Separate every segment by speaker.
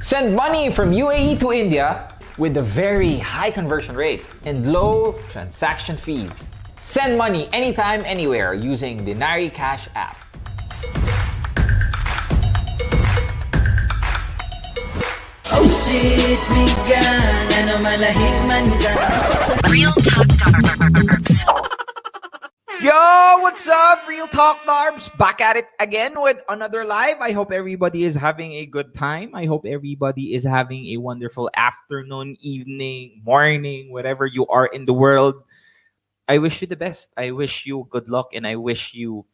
Speaker 1: Send money from UAE to India with a very high conversion rate and low transaction fees. Send money anytime, anywhere using the Nari Cash app.
Speaker 2: Real Talk.
Speaker 3: Yo, what's up, Real Talk Darbs? Back at it again with another live. I hope everybody is having a good time. I hope everybody is having a wonderful afternoon, evening, morning, whatever you are in the world. I wish you the best. I wish you good luck and I wish you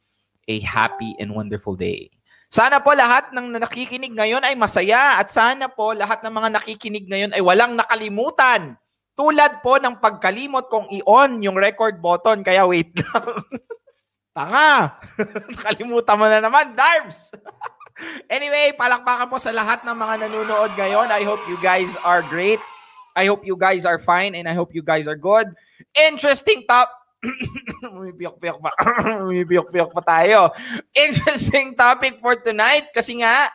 Speaker 3: a happy and wonderful day. Sana po lahat ng nakikinig ngayon ay masaya at sana po lahat ng mga nakikinig ngayon ay walang nakalimutan. Tulad po ng pagkalimot kong i-on yung record button. Kaya wait lang. Tanga! Nakalimutan mo na naman, Darbs! anyway, palakpakan po sa lahat ng mga nanonood ngayon. I hope you guys are great. I hope you guys are fine and I hope you guys are good. Interesting top Umipiyok-piyok pa. Umipiyok-piyok pa tayo. Interesting topic for tonight kasi nga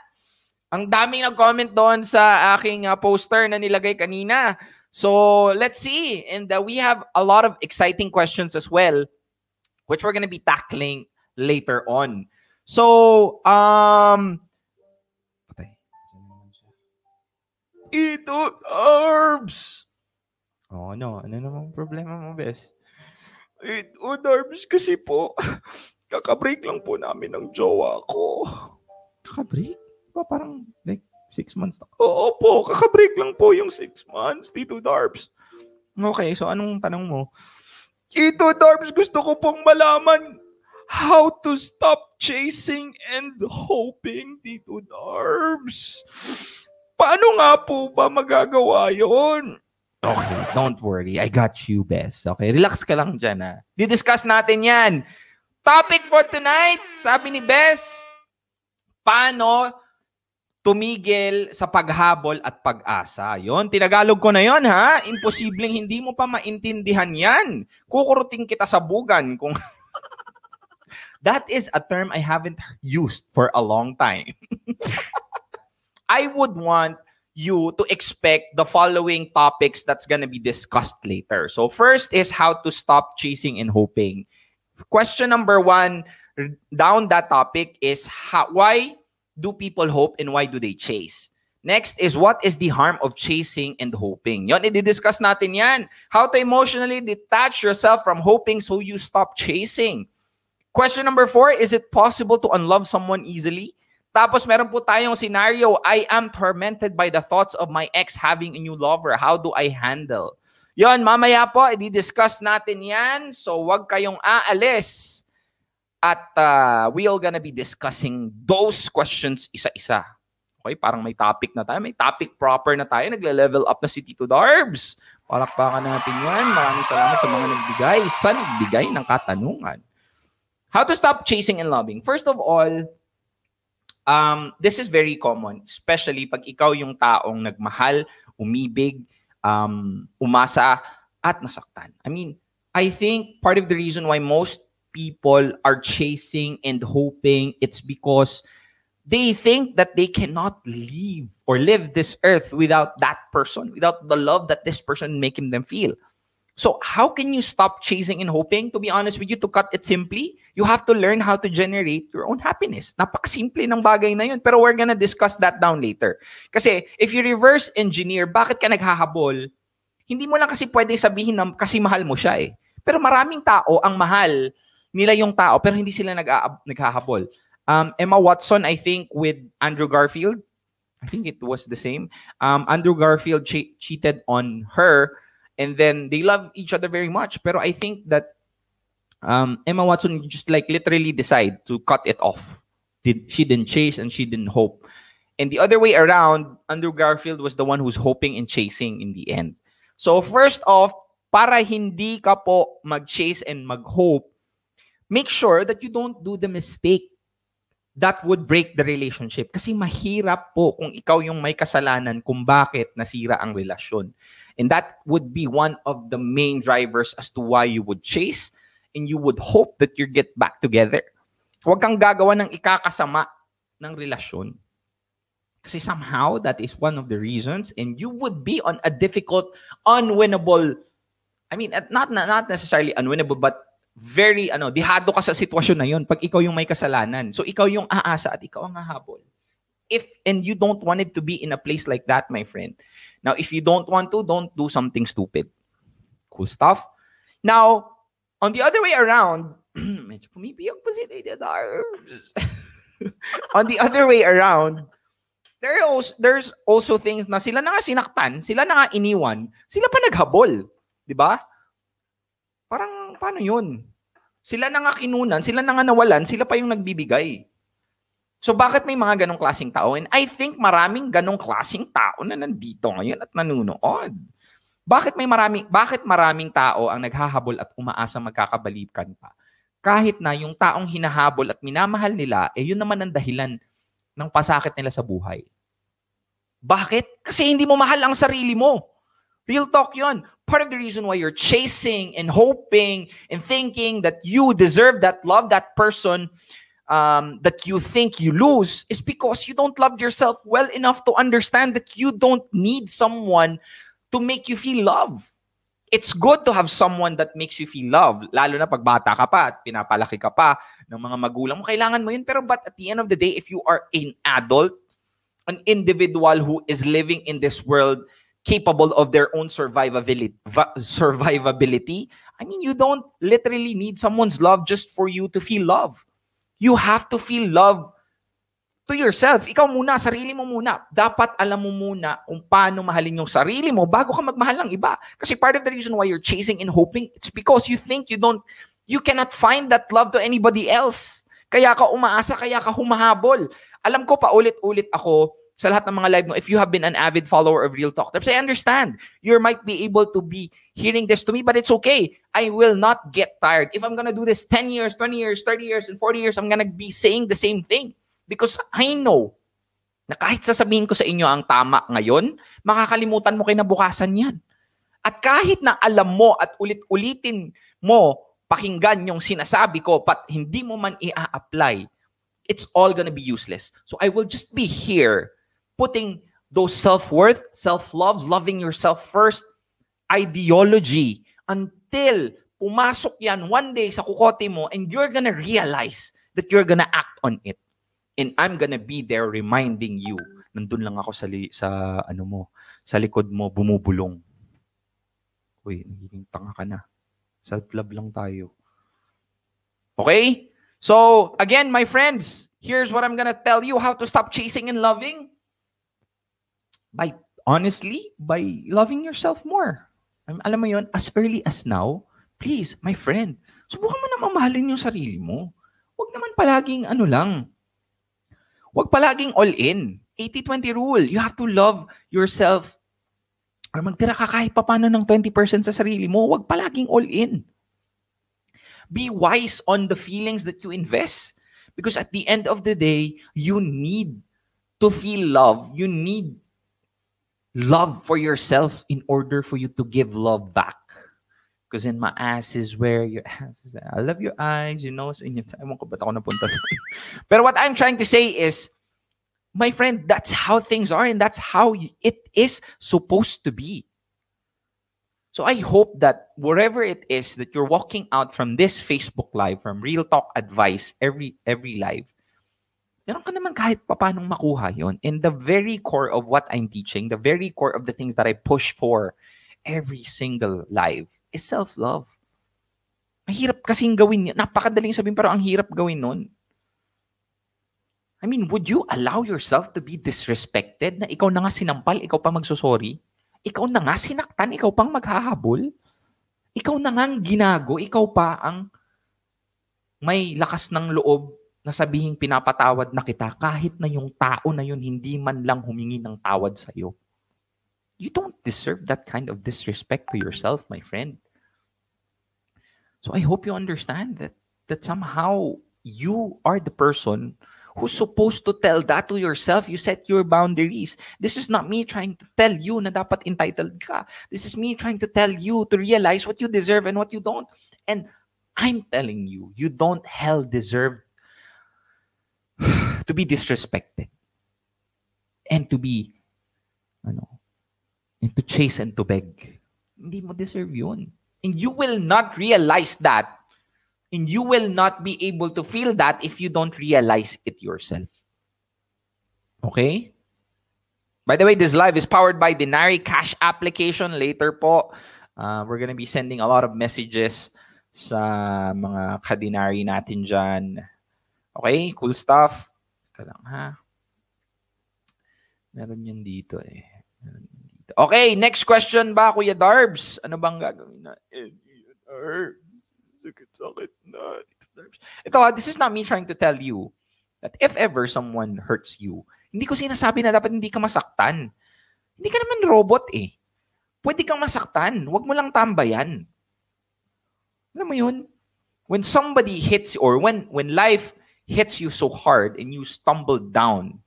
Speaker 3: ang daming nag-comment doon sa aking uh, poster na nilagay kanina. So, let's see. And uh, we have a lot of exciting questions as well which we're going to be tackling later on. So, um Ito, Arbs! Oh, ano? Ano namang problema mo, bes? Ito, Darbs, kasi po, kakabreak lang po namin ng jowa ko. Kakabreak? Pa parang like six months na. Oo po, kakabreak lang po yung six months dito, Darbs. Okay, so anong tanong mo? Ito, Darbs, gusto ko pong malaman how to stop chasing and hoping dito, Darbs. Paano nga po ba magagawa yon? Okay, don't worry. I got you, Bes. Okay, relax ka lang dyan, ha. Didiscuss natin yan. Topic for tonight, sabi ni Bes, paano tumigil sa paghabol at pag-asa. Yon, tinagalog ko na yon ha. Imposibleng hindi mo pa maintindihan yan. Kukuruting kita sa bugan kung That is a term I haven't used for a long time. I would want you to expect the following topics that's going to be discussed later. So, first is how to stop chasing and hoping. Question number one down that topic is how, why do people hope and why do they chase? Next is what is the harm of chasing and hoping? Yon, i-discuss natin yan. How to emotionally detach yourself from hoping so you stop chasing. Question number four, is it possible to unlove someone easily? Tapos meron po tayong scenario, I am tormented by the thoughts of my ex having a new lover. How do I handle? Yon, mamaya po, i-discuss natin yan. So, wag kayong aalis. At uh, we are gonna be discussing those questions isa-isa. Okay, parang may topic na tayo. May topic proper na tayo. Nagle-level up na si Tito Darbs. Palakpakan natin yan. Maraming salamat sa mga nagbigay. Sa nagbigay ng katanungan. How to stop chasing and loving? First of all, um, this is very common, especially pag ikaw yung taong nagmahal, umibig, um, umasa, at nasaktan. I mean, I think part of the reason why most people are chasing and hoping it's because they think that they cannot leave or live this earth without that person, without the love that this person making them feel. So how can you stop chasing and hoping? To be honest with you, to cut it simply, you have to learn how to generate your own happiness. Napakasimple ng bagay na yun. Pero we're gonna discuss that down later. Kasi if you reverse engineer, bakit ka naghahabol? Hindi mo lang kasi pwede sabihin na kasi mahal mo siya eh. Pero maraming tao ang mahal nila yung tao pero hindi sila nag naghahabol. Um, Emma Watson, I think, with Andrew Garfield, I think it was the same. Um, Andrew Garfield che- cheated on her and then they love each other very much. Pero I think that um, Emma Watson just like literally decide to cut it off. Did she didn't chase and she didn't hope. And the other way around, Andrew Garfield was the one who's hoping and chasing in the end. So first off, para hindi ka po mag-chase and mag-hope, make sure that you don't do the mistake that would break the relationship. Kasi mahirap po kung ikaw yung may kasalanan kung bakit nasira ang relasyon. And that would be one of the main drivers as to why you would chase and you would hope that you get back together. Huwag kang gagawa ng ikakasama ng relasyon. Kasi somehow that is one of the reasons and you would be on a difficult, unwinnable, I mean, at- not, not necessarily unwinnable, but very, ano, dihado ka sa sitwasyon na yun pag ikaw yung may kasalanan. So ikaw yung aasa at ikaw ang hahabol. If, and you don't want it to be in a place like that, my friend. Now, if you don't want to, don't do something stupid. Cool stuff. Now, on the other way around, on the other way around, there also, there's also things na sila na nga sinaktan, sila na nga iniwan, sila pa naghabol. Di ba? Parang, paano yun? Sila na nga kinunan, sila na nga nawalan, sila pa yung nagbibigay. So bakit may mga ganong klaseng tao? And I think maraming ganong klaseng tao na nandito ngayon at nanunood. Bakit may maraming bakit maraming tao ang naghahabol at umaasa magkakabalikan pa? Kahit na yung taong hinahabol at minamahal nila, eh yun naman ang dahilan ng pasakit nila sa buhay. Bakit? Kasi hindi mo mahal ang sarili mo. Real talk yon. Part of the reason why you're chasing and hoping and thinking that you deserve that love, that person um, that you think you lose, is because you don't love yourself well enough to understand that you don't need someone to make you feel love. It's good to have someone that makes you feel love, lalo na pag bata ka pa at pinapalaki ka pa ng mga magulang mo. Kailangan mo yun. Pero but at the end of the day, if you are an adult, an individual who is living in this world capable of their own survivability, va- survivability, I mean, you don't literally need someone's love just for you to feel love. You have to feel love to yourself. Ikaw muna, sarili mo muna. Dapat alam mo muna kung paano mahalin yung sarili mo bago ka magmahal ng iba. Kasi part of the reason why you're chasing and hoping, it's because you think you don't, you cannot find that love to anybody else. Kaya ka umaasa, kaya ka humahabol. Alam ko pa ulit-ulit ako sa lahat ng mga live mo, if you have been an avid follower of Real Talk Tips, I understand. You might be able to be hearing this to me, but it's okay. I will not get tired. If I'm gonna do this 10 years, 20 years, 30 years, and 40 years, I'm gonna be saying the same thing. Because I know na kahit sasabihin ko sa inyo ang tama ngayon, makakalimutan mo kinabukasan yan. At kahit na alam mo at ulit-ulitin mo pakinggan yung sinasabi ko but hindi mo man i-apply, it's all gonna be useless. So I will just be here putting those self-worth, self-love, loving yourself first, ideology until pumasok yan one day sa kukote mo and you're gonna realize that you're gonna act on it. And I'm gonna be there reminding you. Nandun lang ako sa, li- sa ano mo, sa likod mo, bumubulong. Uy, nagiging tanga ka na. Self-love lang tayo. Okay? So, again, my friends, here's what I'm gonna tell you how to stop chasing and loving. By, honestly, by loving yourself more. Am- Alam mo yon as early as now, please, my friend, subukan mo na mamahalin yung sarili mo. Huwag naman palaging ano lang. Huwag palaging all in. 80-20 rule. You have to love yourself or magtira ka kahit papano ng 20% sa sarili mo. Huwag palaging all in. Be wise on the feelings that you invest. Because at the end of the day, you need to feel love. You need love for yourself in order for you to give love back. Because in my ass is where your ass is. I love your eyes, your nose, and your Ewan doon. What I'm trying to say is, my friend, that's how things are and that's how it is supposed to be. So I hope that wherever it is that you're walking out from this Facebook live, from Real Talk Advice, every every live, meron ka naman kahit papanong makuha yon. And the very core of what I'm teaching, the very core of the things that I push for every single live is self-love. Mahirap kasing gawin yun. Napakadaling sabihin pero ang hirap gawin nun. I mean, would you allow yourself to be disrespected na ikaw na nga sinampal, ikaw pa magsusorry? Ikaw na nga sinaktan, ikaw pang maghahabol? Ikaw na nga ang ginago, ikaw pa ang may lakas ng loob na sabihin pinapatawad na kita kahit na yung tao na yun hindi man lang humingi ng tawad sa'yo. You don't deserve that kind of disrespect to yourself, my friend. So I hope you understand that that somehow you are the person who's supposed to tell that to yourself. You set your boundaries. This is not me trying to tell you na dapat entitled ka. This is me trying to tell you to realize what you deserve and what you don't. And I'm telling you, you don't hell deserve to be disrespected. and to be, ano, and to chase and to beg. Hindi mo deserve yun. And you will not realize that. And you will not be able to feel that if you don't realize it yourself. Okay? By the way, this live is powered by Denari Cash application. Later po, uh, we're gonna be sending a lot of messages sa mga kadinari natin dyan. Okay? Cool stuff. Teka lang, ha? Meron yan dito eh. Meron yan dito. Okay, next question ba, Kuya Darbs? Ano bang gagawin na? Eh. Sakit-sakit na. Ito, ah, this is not me trying to tell you that if ever someone hurts you, hindi ko sinasabi na dapat hindi ka masaktan. Hindi ka naman robot eh. Pwede kang masaktan. Huwag mo lang tambayan. Alam mo yun? When somebody hits or when when life hits you so hard and you stumble down,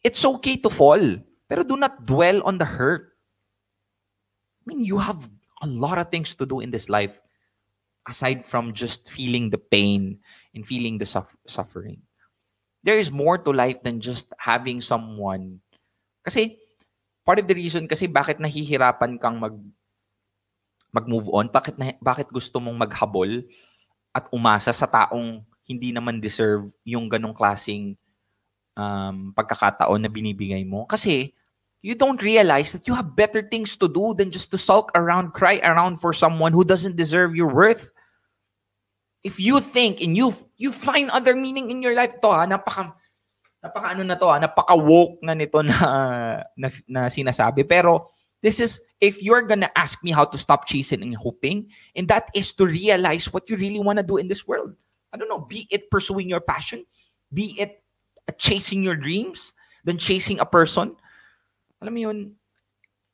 Speaker 3: it's okay to fall. Pero do not dwell on the hurt. I mean, you have a lot of things to do in this life aside from just feeling the pain and feeling the suff- suffering. There is more to life than just having someone. Kasi part of the reason kasi bakit nahihirapan kang mag mag-move on, bakit na, bakit gusto mong maghabol at umasa sa taong hindi naman deserve yung ganong klasing um, pagkakataon na binibigay mo. Kasi you don't realize that you have better things to do than just to sulk around, cry around for someone who doesn't deserve your worth. If you think and you you find other meaning in your life, to ha, napaka napaka ano na to ha, napaka woke na nito na, na na sinasabi. Pero this is if you're gonna ask me how to stop chasing and hoping, and that is to realize what you really want to do in this world. I don't know, be it pursuing your passion, be it chasing your dreams, than chasing a person. Alam mo yun?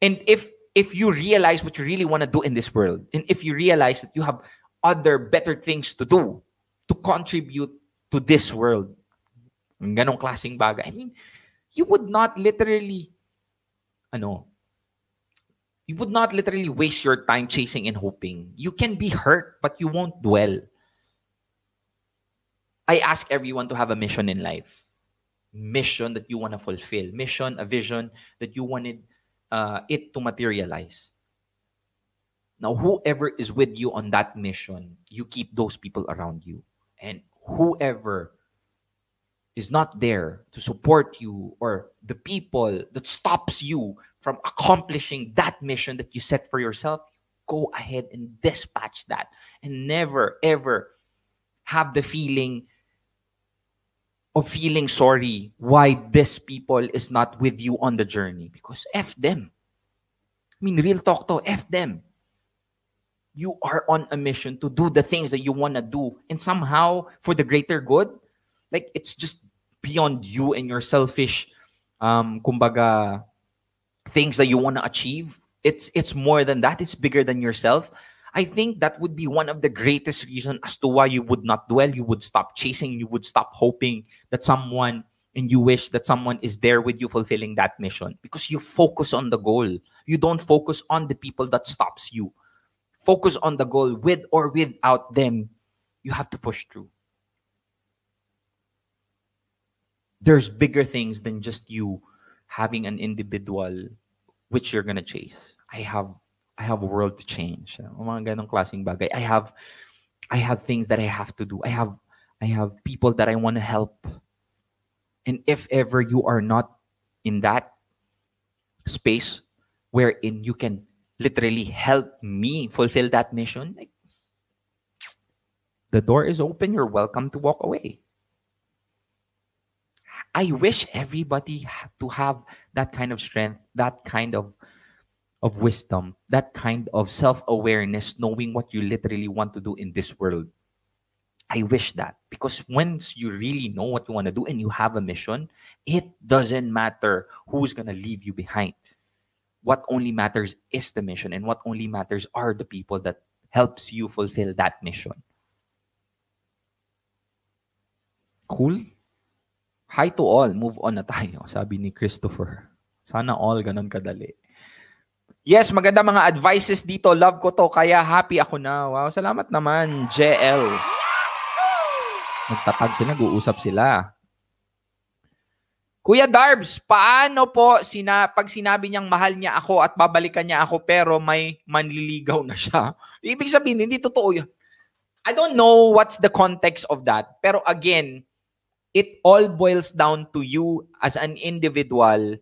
Speaker 3: And if if you realize what you really want to do in this world, and if you realize that you have other better things to do to contribute to this world, ganong klaseng bagay, I mean, you would not literally, ano, you would not literally waste your time chasing and hoping. You can be hurt, but you won't dwell. I ask everyone to have a mission in life. Mission that you want to fulfill. Mission, a vision that you wanted uh, it to materialize. Now, whoever is with you on that mission, you keep those people around you. And whoever is not there to support you or the people that stops you from accomplishing that mission that you set for yourself, go ahead and dispatch that. And never, ever have the feeling of feeling sorry why this people is not with you on the journey. Because F them. I mean, real talk to, F them. You are on a mission to do the things that you want to do. And somehow, for the greater good, like it's just beyond you and your selfish, um, kumbaga, things that you want to achieve. It's it's more than that. It's bigger than yourself. I think that would be one of the greatest reasons as to why you would not dwell. You would stop chasing. You would stop hoping that someone and you wish that someone is there with you fulfilling that mission because you focus on the goal. You don't focus on the people that stops you. Focus on the goal with or without them. You have to push through. There's bigger things than just you having an individual which you're gonna chase. I have I have a world to change. Mga ganong klaseng bagay. I have I have things that I have to do. I have I have people that I want to help. And if ever you are not in that space wherein you can literally help me fulfill that mission, like, the door is open. You're welcome to walk away. I wish everybody to have that kind of strength, that kind of of wisdom, that kind of self-awareness, knowing what you literally want to do in this world. I wish that because once you really know what you want to do and you have a mission, it doesn't matter who's going to leave you behind. What only matters is the mission and what only matters are the people that helps you fulfill that mission. Cool? Hi to all. Move on na tayo, sabi ni Christopher. Sana all ganun kadali. Yes, maganda mga advices dito. Love ko to. Kaya happy ako na. Wow, salamat naman, JL. Nagtatag sila, nag-uusap sila. Kuya Darbs, paano po sina, pag sinabi niyang mahal niya ako at babalikan niya ako pero may manliligaw na siya? Ibig sabihin, hindi totoo yun. I don't know what's the context of that. Pero again, it all boils down to you as an individual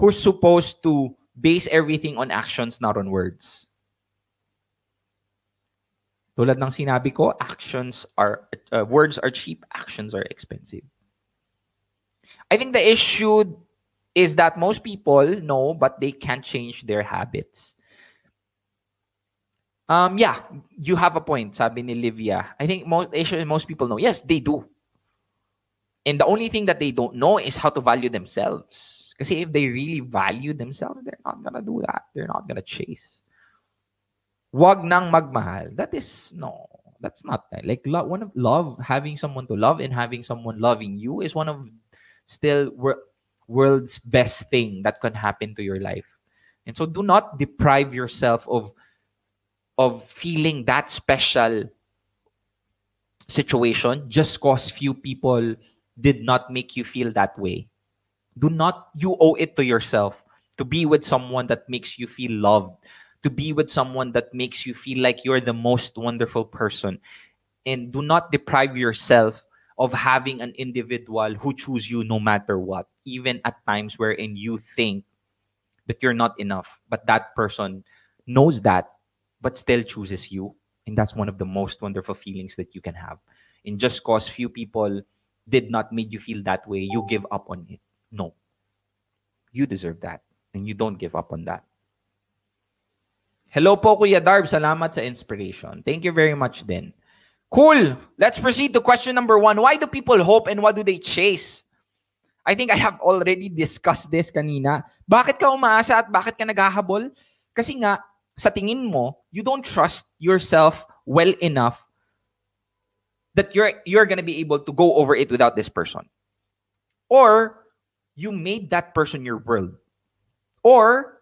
Speaker 3: who's supposed to base everything on actions, not on words. Tulad ng sinabi ko, actions are, uh, words are cheap, actions are expensive. I think the issue is that most people know, but they can't change their habits. Um, yeah, you have a point, sabi ni Livia. I think most issue most people know. Yes, they do. And the only thing that they don't know is how to value themselves. Because if they really value themselves, they're not gonna do that. They're not gonna chase. Wag nang magmahal. That is no. That's not that. Like love, one of love, having someone to love and having someone loving you is one of still wor- world's best thing that can happen to your life. And so do not deprive yourself of of feeling that special situation just cause few people did not make you feel that way. Do not you owe it to yourself to be with someone that makes you feel loved, to be with someone that makes you feel like you're the most wonderful person. And do not deprive yourself of having an individual who choose you no matter what, even at times wherein you think that you're not enough, but that person knows that, but still chooses you. And that's one of the most wonderful feelings that you can have. And just cause few people did not make you feel that way, you give up on it. No. You deserve that. And you don't give up on that. Hello po, Kuya Darb. Salamat sa inspiration. Thank you very much din. Cool. Let's proceed to question number one. Why do people hope and what do they chase? I think I have already discussed this kanina. Bakit ka umaasa at bakit ka naghahabol? Kasi nga, sa tingin mo, you don't trust yourself well enough that you're you're gonna be able to go over it without this person. Or you made that person your world. Or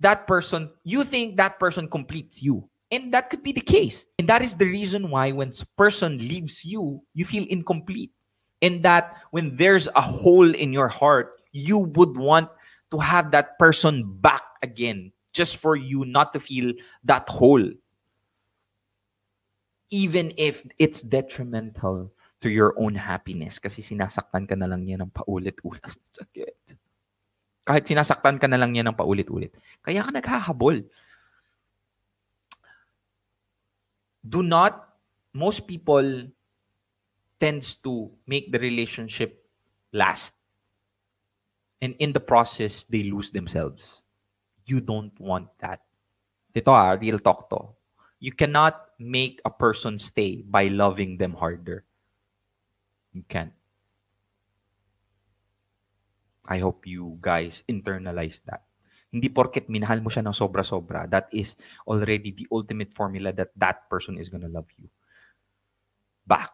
Speaker 3: that person, you think that person completes you. And that could be the case. And that is the reason why when person leaves you, you feel incomplete. And that when there's a hole in your heart, you would want to have that person back again just for you not to feel that hole. Even if it's detrimental to your own happiness kasi sinasaktan ka na lang niya ng paulit-ulit. Sakit. Kahit sinasaktan ka na lang niya ng paulit-ulit. Kaya ka naghahabol. do not most people tends to make the relationship last and in the process they lose themselves you don't want that ito ah real talk to you cannot make a person stay by loving them harder you can't i hope you guys internalize that Hindi porket minahal mo siya ng sobra-sobra, that is already the ultimate formula that that person is gonna love you back.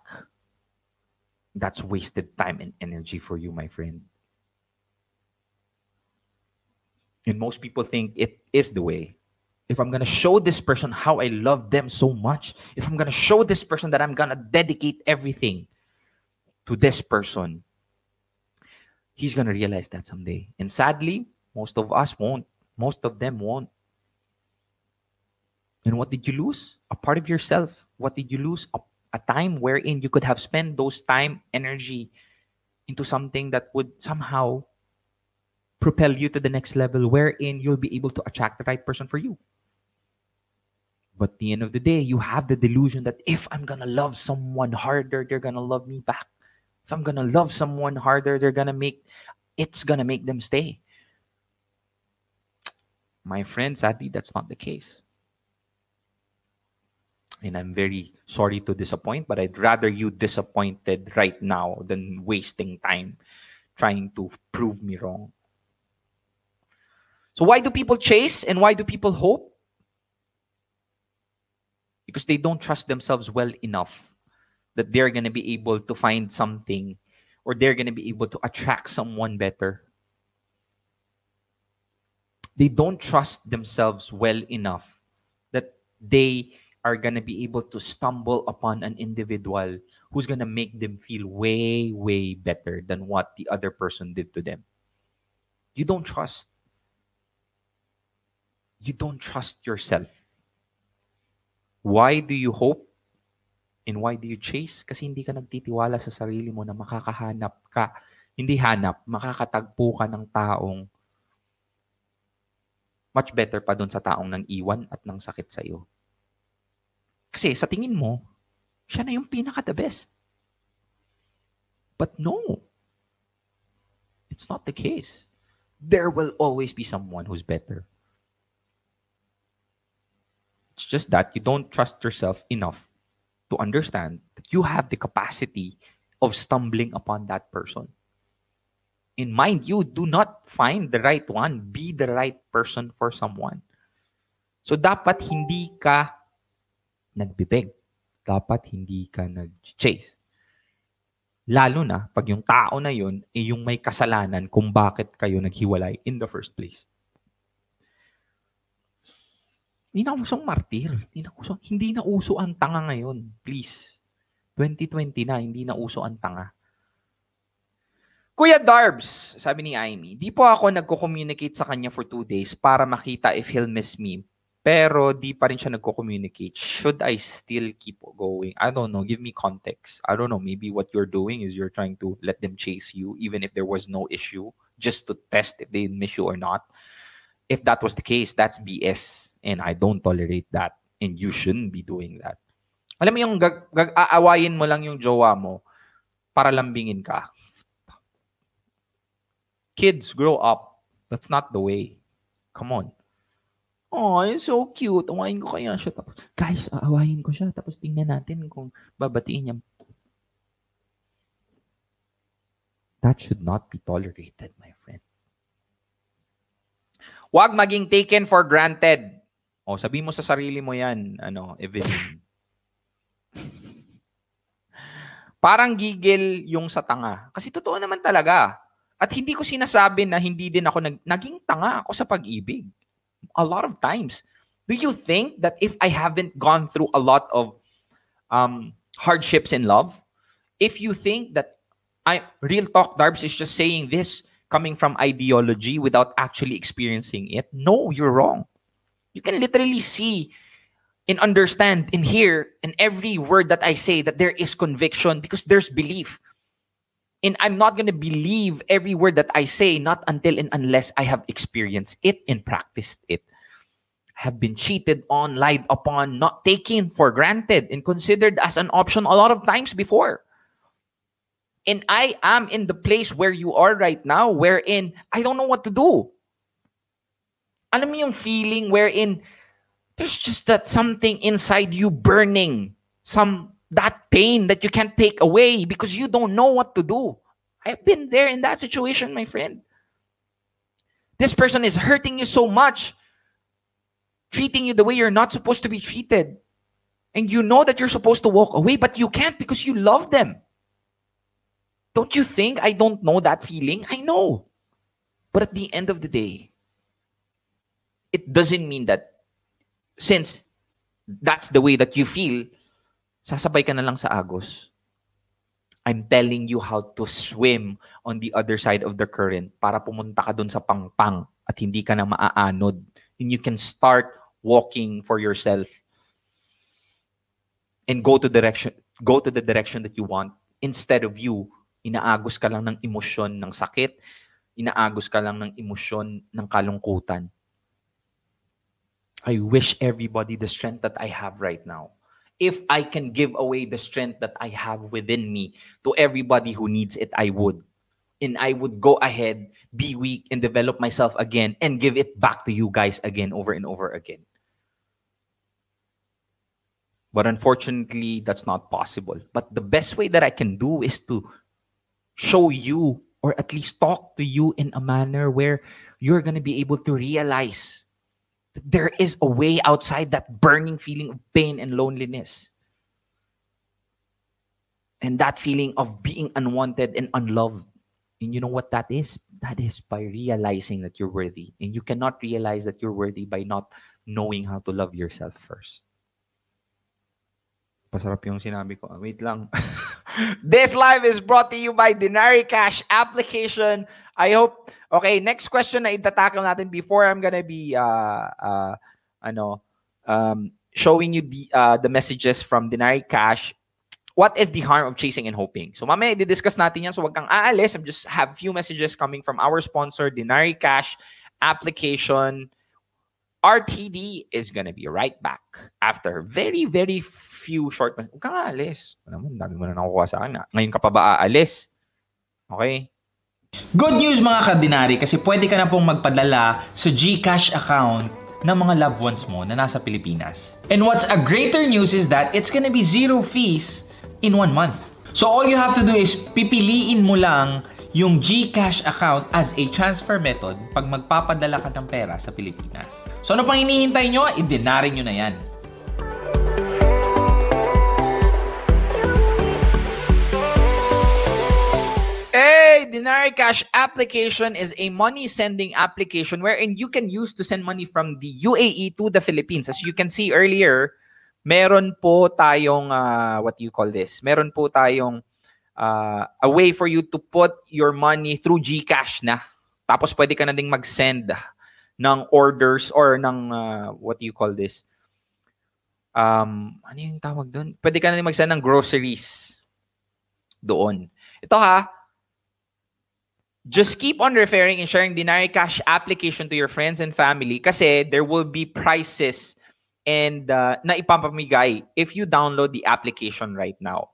Speaker 3: That's wasted time and energy for you, my friend. And most people think it is the way. If I'm gonna show this person how I love them so much, if I'm gonna show this person that I'm gonna dedicate everything to this person, he's gonna realize that someday. And sadly, most of us won't. Most of them won't. And what did you lose? A part of yourself. What did you lose? A, a time wherein you could have spent those time, energy into something that would somehow propel you to the next level, wherein you'll be able to attract the right person for you. But at the end of the day, you have the delusion that if I'm gonna love someone harder, they're gonna love me back. If I'm gonna love someone harder, they're gonna make it's gonna make them stay. My friend, sadly, that's not the case. And I'm very sorry to disappoint, but I'd rather you disappointed right now than wasting time trying to prove me wrong. So, why do people chase and why do people hope? Because they don't trust themselves well enough that they're going to be able to find something or they're going to be able to attract someone better they don't trust themselves well enough that they are going to be able to stumble upon an individual who's gonna make them feel way, way better than what the other person did to them. You don't trust. You don't trust yourself. Why do you hope? And why do you chase? Kasi hindi ka nagtitiwala sa sarili mo na makakahanap ka. Hindi hanap, makakatagpo ka ng taong much better pa dun sa taong nang iwan at nang sakit sa iyo. Kasi sa tingin mo, siya na yung pinaka the best. But no. It's not the case. There will always be someone who's better. It's just that you don't trust yourself enough to understand that you have the capacity of stumbling upon that person. In mind you, do not find the right one. Be the right person for someone. So dapat hindi ka nagbibig. Dapat hindi ka nag-chase. Lalo na pag yung tao na yun ay yung may kasalanan kung bakit kayo naghiwalay in the first place. Hindi na usong martir. Hindi na uso, hindi na uso ang tanga ngayon. Please. 2020 na, hindi na uso ang tanga. Kuya Darbs, sabi ni Amy, di po ako nagko-communicate sa kanya for two days para makita if he'll miss me. Pero di pa rin siya nagko-communicate. Should I still keep going? I don't know. Give me context. I don't know. Maybe what you're doing is you're trying to let them chase you even if there was no issue just to test if they miss you or not. If that was the case, that's BS. And I don't tolerate that. And you shouldn't be doing that. Alam mo yung gag- gag- aawayin mo lang yung jowa mo para lambingin ka. Kids, grow up. That's not the way. Come on. Oh, it's so cute. Awayin ko kaya siya. Tapos, guys, aawayin ko siya. Tapos tingnan natin kung babatiin niya. That should not be tolerated, my friend. Huwag maging taken for granted. O, sabi mo sa sarili mo yan, ano, Evelyn. Parang gigil yung sa tanga. Kasi totoo naman talaga. At hindi ko sinasabi na hindi din ako nag, naging tanga ako sa pag-ibig. A lot of times. Do you think that if I haven't gone through a lot of um, hardships in love, if you think that I real talk Darbs is just saying this coming from ideology without actually experiencing it, no, you're wrong. You can literally see and understand and hear in every word that I say that there is conviction because there's belief. And I'm not going to believe every word that I say, not until and unless I have experienced it and practiced it. Have been cheated on, lied upon, not taken for granted, and considered as an option a lot of times before. And I am in the place where you are right now, wherein I don't know what to do. Alam mo yung feeling wherein there's just that something inside you burning, some that pain that you can't take away because you don't know what to do. I've been there in that situation, my friend. This person is hurting you so much, treating you the way you're not supposed to be treated. And you know that you're supposed to walk away, but you can't because you love them. Don't you think I don't know that feeling? I know. But at the end of the day, it doesn't mean that since that's the way that you feel, sasabay ka na lang sa agos. I'm telling you how to swim on the other side of the current para pumunta ka dun sa pangpang at hindi ka na maaanod. And you can start walking for yourself and go to direction go to the direction that you want instead of you inaagos ka lang ng emosyon ng sakit, inaagos ka lang ng emosyon ng kalungkutan. I wish everybody the strength that I have right now. If I can give away the strength that I have within me to everybody who needs it, I would. And I would go ahead, be weak, and develop myself again and give it back to you guys again over and over again. But unfortunately, that's not possible. But the best way that I can do is to show you or at least talk to you in a manner where you're going to be able to realize there is a way outside that burning feeling of pain and loneliness. And that feeling of being unwanted and unloved. And you know what that is? That is by realizing that you're worthy. And you cannot realize that you're worthy by not knowing how to love yourself first. Pasarap yung sinabi ko. Wait lang. This live is brought to you by Denari Cash application. I hope Okay, next question na itatakal natin before I'm gonna be uh uh ano um showing you the uh, the messages from Denari Cash. What is the harm of chasing and hoping? So mamaya i-discuss natin yan. So wag kang aalis. I'm just have few messages coming from our sponsor, Denari Cash application. RTD is gonna be right back after very, very few short messages. Huwag kang aalis. Alam mo, dami mo na nakukuha sa akin. Ngayon ka pa ba aalis? Okay?
Speaker 4: Good news mga kadinari kasi pwede ka na pong magpadala sa GCash account ng mga loved ones mo na nasa Pilipinas. And what's a greater news is that it's gonna be zero fees in one month. So all you have to do is pipiliin mo lang yung GCash account as a transfer method pag magpapadala ka ng pera sa Pilipinas. So ano pang hinihintay nyo? Idinari nyo na yan.
Speaker 3: Hey, Denari Cash application is a money sending application wherein you can use to send money from the UAE to the Philippines. As you can see earlier, meron po tayong uh, what do you call this? Meron po tayong uh, a way for you to put your money through GCash na. Tapos pwede ka na ding mag-send ng orders or ng uh, what do you call this? Um, ano yung tawag doon? Pwede ka na ding mag-send ng groceries doon. Ito ha, just keep on referring and sharing Denari Cash application to your friends and family kasi there will be prices and uh, na ipapamigay if you download the application right now.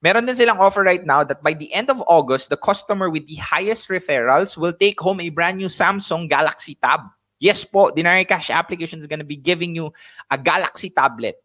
Speaker 3: Meron din silang offer right now that by the end of August, the customer with the highest referrals will take home a brand new Samsung Galaxy Tab. Yes po, Denari Cash application is going to be giving you a Galaxy tablet.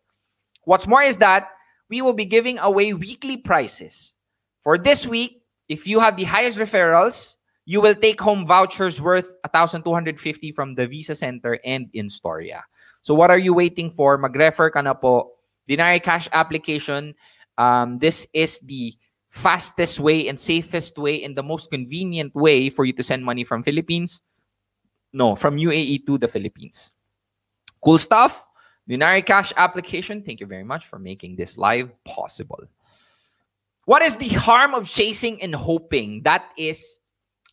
Speaker 3: What's more is that we will be giving away weekly prizes. For this week, if you have the highest referrals, you will take home vouchers worth 1,250 from the Visa Center and in Storia. So what are you waiting for? Mag-refer ka na po. Denari Cash application. Um, this is the fastest way and safest way and the most convenient way for you to send money from Philippines. No, from UAE to the Philippines. Cool stuff. Denari Cash application. Thank you very much for making this live possible. What is the harm of chasing and hoping? That is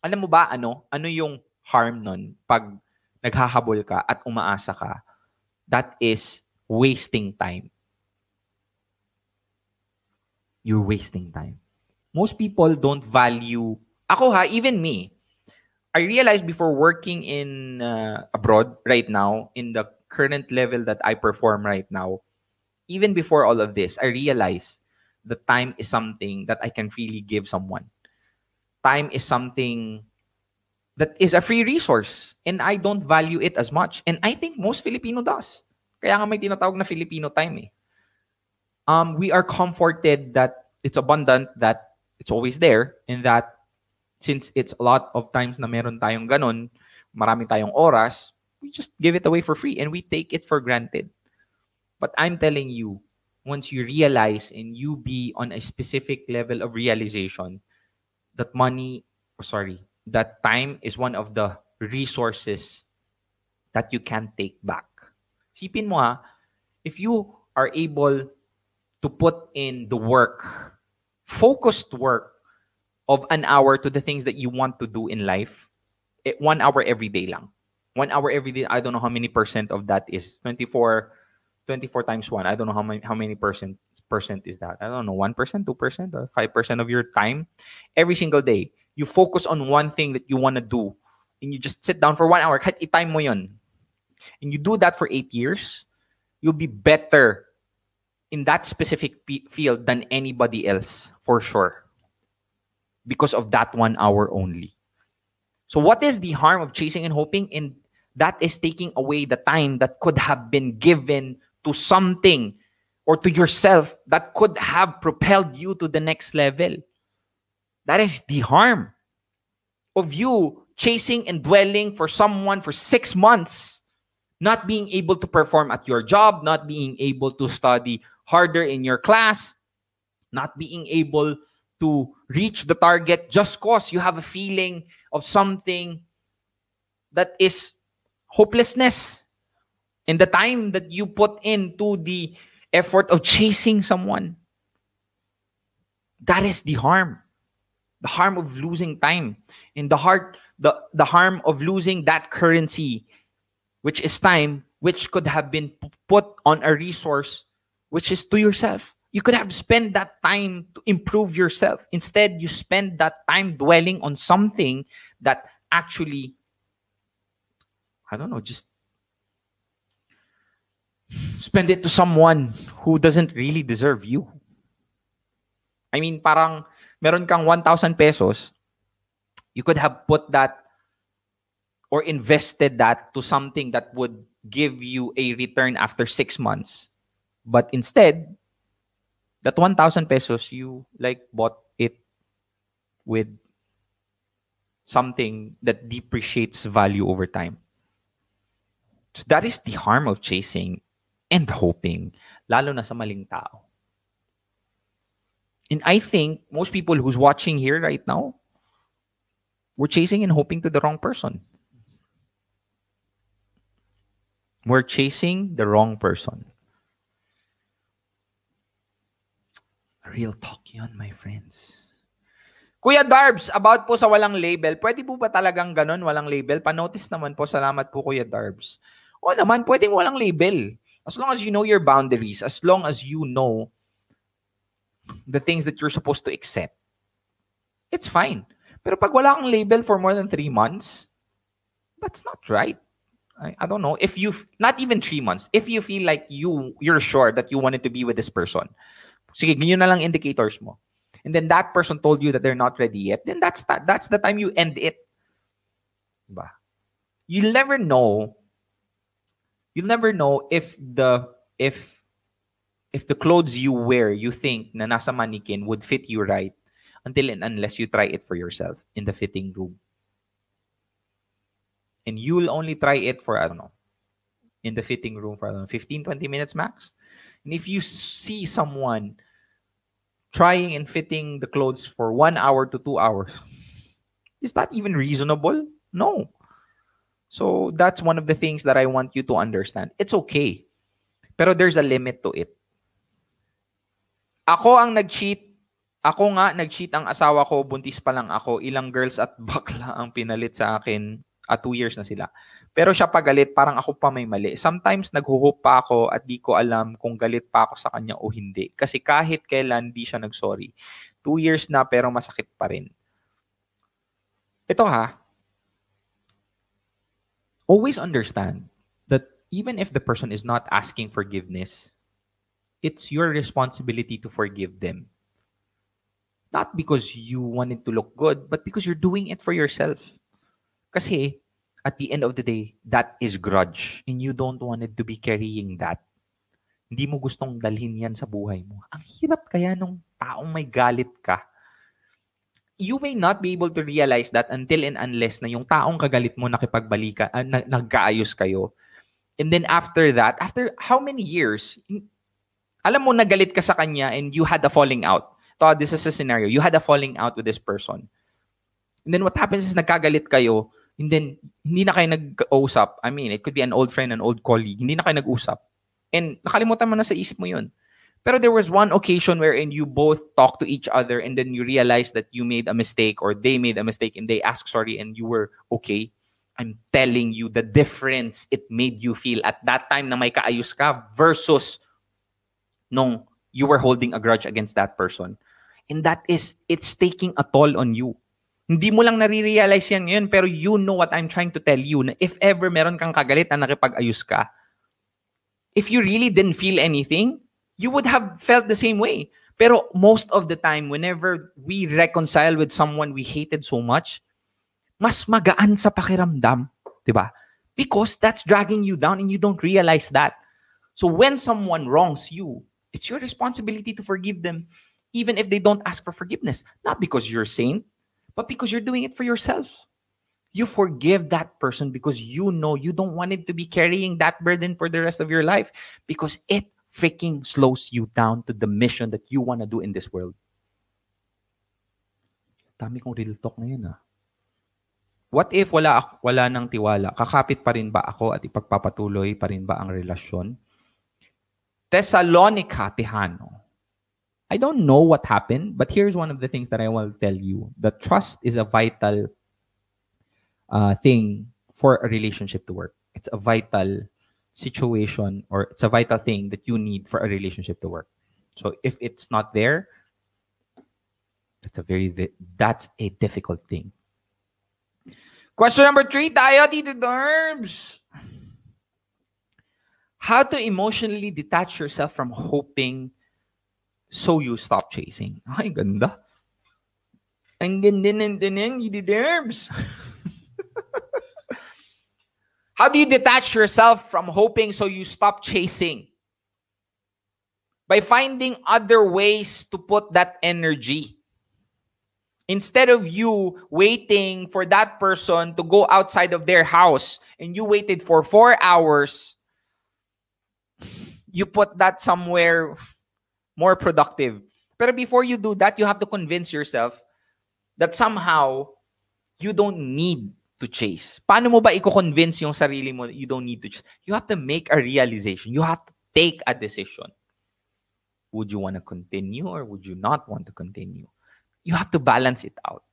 Speaker 3: alam mo ba ano, ano yung harm nun pag naghahabol ka at umaasa ka? That is wasting time. You're wasting time. Most people don't value, ako ha, even me, I realized before working in uh, abroad right now, in the current level that I perform right now, even before all of this, I realized the time is something that I can freely give someone. Time is something that is a free resource and I don't value it as much. And I think most Filipino does. Kaya nga may tinatawag na Filipino time eh. Um, we are comforted that it's abundant, that it's always there, and that since it's a lot of times na meron tayong ganun, marami tayong oras, we just give it away for free and we take it for granted. But I'm telling you, once you realize and you be on a specific level of realization that money, oh, sorry, that time is one of the resources that you can take back. Sipin mo ha, if you are able to put in the work, focused work of an hour to the things that you want to do in life, it, one hour every day lang. One hour every day, I don't know how many percent of that is. 24, 24 times one. I don't know how many, how many percent percent is that. I don't know, 1%, 2%, or 5% of your time every single day you focus on one thing that you want to do and you just sit down for one hour, kahit i-time mo yun, and you do that for eight years, you'll be better in that specific p- field than anybody else, for sure. Because of that one hour only. So, what is the harm of chasing and hoping? And that is taking away the time that could have been given to something or to yourself that could have propelled you to the next level. That is the harm of you chasing and dwelling for someone for six months, not being able to perform at your job, not being able to study harder in your class, not being able to reach the target just because you have a feeling of something that is hopelessness. In the time that you put into the effort of chasing someone. That is the harm. The harm of losing time. And the heart, the, the harm of losing that currency, which is time, which could have been put on a resource, which is to yourself. You could have spent that time to improve yourself. Instead, you spend that time dwelling on something that actually, I don't know, just spend it to someone who doesn't really deserve you. I mean, parang meron kang 1,000 pesos, you could have put that or invested that to something that would give you a return after six months. But instead, that 1,000 pesos, you like bought it with something that depreciates value over time. So that is the harm of chasing and hoping, lalo na sa maling tao. And I think most people who's watching here right now, we're chasing and hoping to the wrong person. We're chasing the wrong person. Real talk yun, my friends. Kuya Darbs, about po sa walang label, pwede po ba talagang ganun, walang label? Panotice naman po, salamat po Kuya Darbs. O naman, pwede walang label. As long as you know your boundaries, as long as you know the things that you're supposed to accept, it's fine. Pero pag wala kang label for more than three months, that's not right. I, I don't know. If you've not even three months, if you feel like you, you're sure that you wanted to be with this person, sige, ganyan na lang indicators mo. And then that person told you that they're not ready yet, then that's that, that's the time you end it. Diba? You'll never know you'll never know if the if if the clothes you wear you think na nasa mannequin would fit you right until and unless you try it for yourself in the fitting room. And you'll only try it for I don't know in the fitting room for I don't know, 15 20 minutes max. And if you see someone trying and fitting the clothes for 1 hour to 2 hours, is that even reasonable? No. So that's one of the things that I want you to understand. It's okay. Pero there's a limit to it. Ako ang nag-cheat. Ako nga, nag-cheat ang asawa ko. Buntis pa lang ako. Ilang girls at bakla ang pinalit sa akin. At two years na sila. Pero siya pagalit, parang ako pa may mali. Sometimes naghuhope pa ako at di ko alam kung galit pa ako sa kanya o hindi. Kasi kahit kailan di siya nag-sorry. Two years na pero masakit pa rin. Ito ha, always understand that even if the person is not asking forgiveness, it's your responsibility to forgive them. Not because you wanted to look good, but because you're doing it for yourself. Kasi at the end of the day, that is grudge. And you don't want it to be carrying that. Hindi mo gustong dalhin yan sa buhay mo. Ang hirap kaya nung taong may galit ka. You may not be able to realize that until and unless na yung taong kagalit mo nakipagbalikan, uh, na, nagkaayos kayo. And then after that, after how many years, alam mo nagalit ka sa kanya and you had a falling out. To, this is a scenario. You had a falling out with this person. And then what happens is nagkagalit kayo, and then hindi na kayo nag-usap. I mean, it could be an old friend, an old colleague. Hindi na kayo nag-usap. And nakalimutan mo na sa isip mo yun. Pero there was one occasion wherein you both talked to each other and then you realized that you made a mistake or they made a mistake and they asked sorry and you were okay. I'm telling you the difference it made you feel at that time na may kaayos ka versus nung you were holding a grudge against that person. And that is, it's taking a toll on you. Hindi mo lang nare-realize yan ngayon, pero you know what I'm trying to tell you, na if ever meron kang kagalit na nakipag-ayos ka, if you really didn't feel anything, you would have felt the same way. Pero most of the time, whenever we reconcile with someone we hated so much, mas magaan sa pakiramdam, di? Because that's dragging you down and you don't realize that. So when someone wrongs you, it's your responsibility to forgive them even if they don't ask for forgiveness. Not because you're saint, but because you're doing it for yourself. You forgive that person because you know you don't want it to be carrying that burden for the rest of your life because it freaking slows you down to the mission that you want to do in this world. Dami kong real talk ngayon ah. What if wala wala nang tiwala? Kakapit pa rin ba ako at ipagpapatuloy pa rin ba ang relasyon? Thessalonica, Tihano.
Speaker 5: I don't know what happened, but here's one of the things that I will tell you. The trust is a vital uh, thing for a relationship to work. It's a vital situation or it's a vital thing that you need for a relationship to work. So if it's not there, that's a very that's a difficult thing.
Speaker 4: Question number three tayo, Tito Darbs.
Speaker 5: How to emotionally detach yourself from hoping so you stop chasing. Ay, ganda. Ang ganda ng Tito Darbs.
Speaker 4: How do you detach yourself from hoping so you stop chasing? By finding other ways to put that energy. Instead of you waiting for that person to go outside of their house and you waited for four hours, you put that somewhere more productive. But before you do that, you have to convince yourself that somehow you don't need to chase. Paano mo ba i-convince yung sarili mo you don't need to chase? You have to make a realization. You have to take a decision. Would you want to continue or would you not want to continue? You have to balance it out.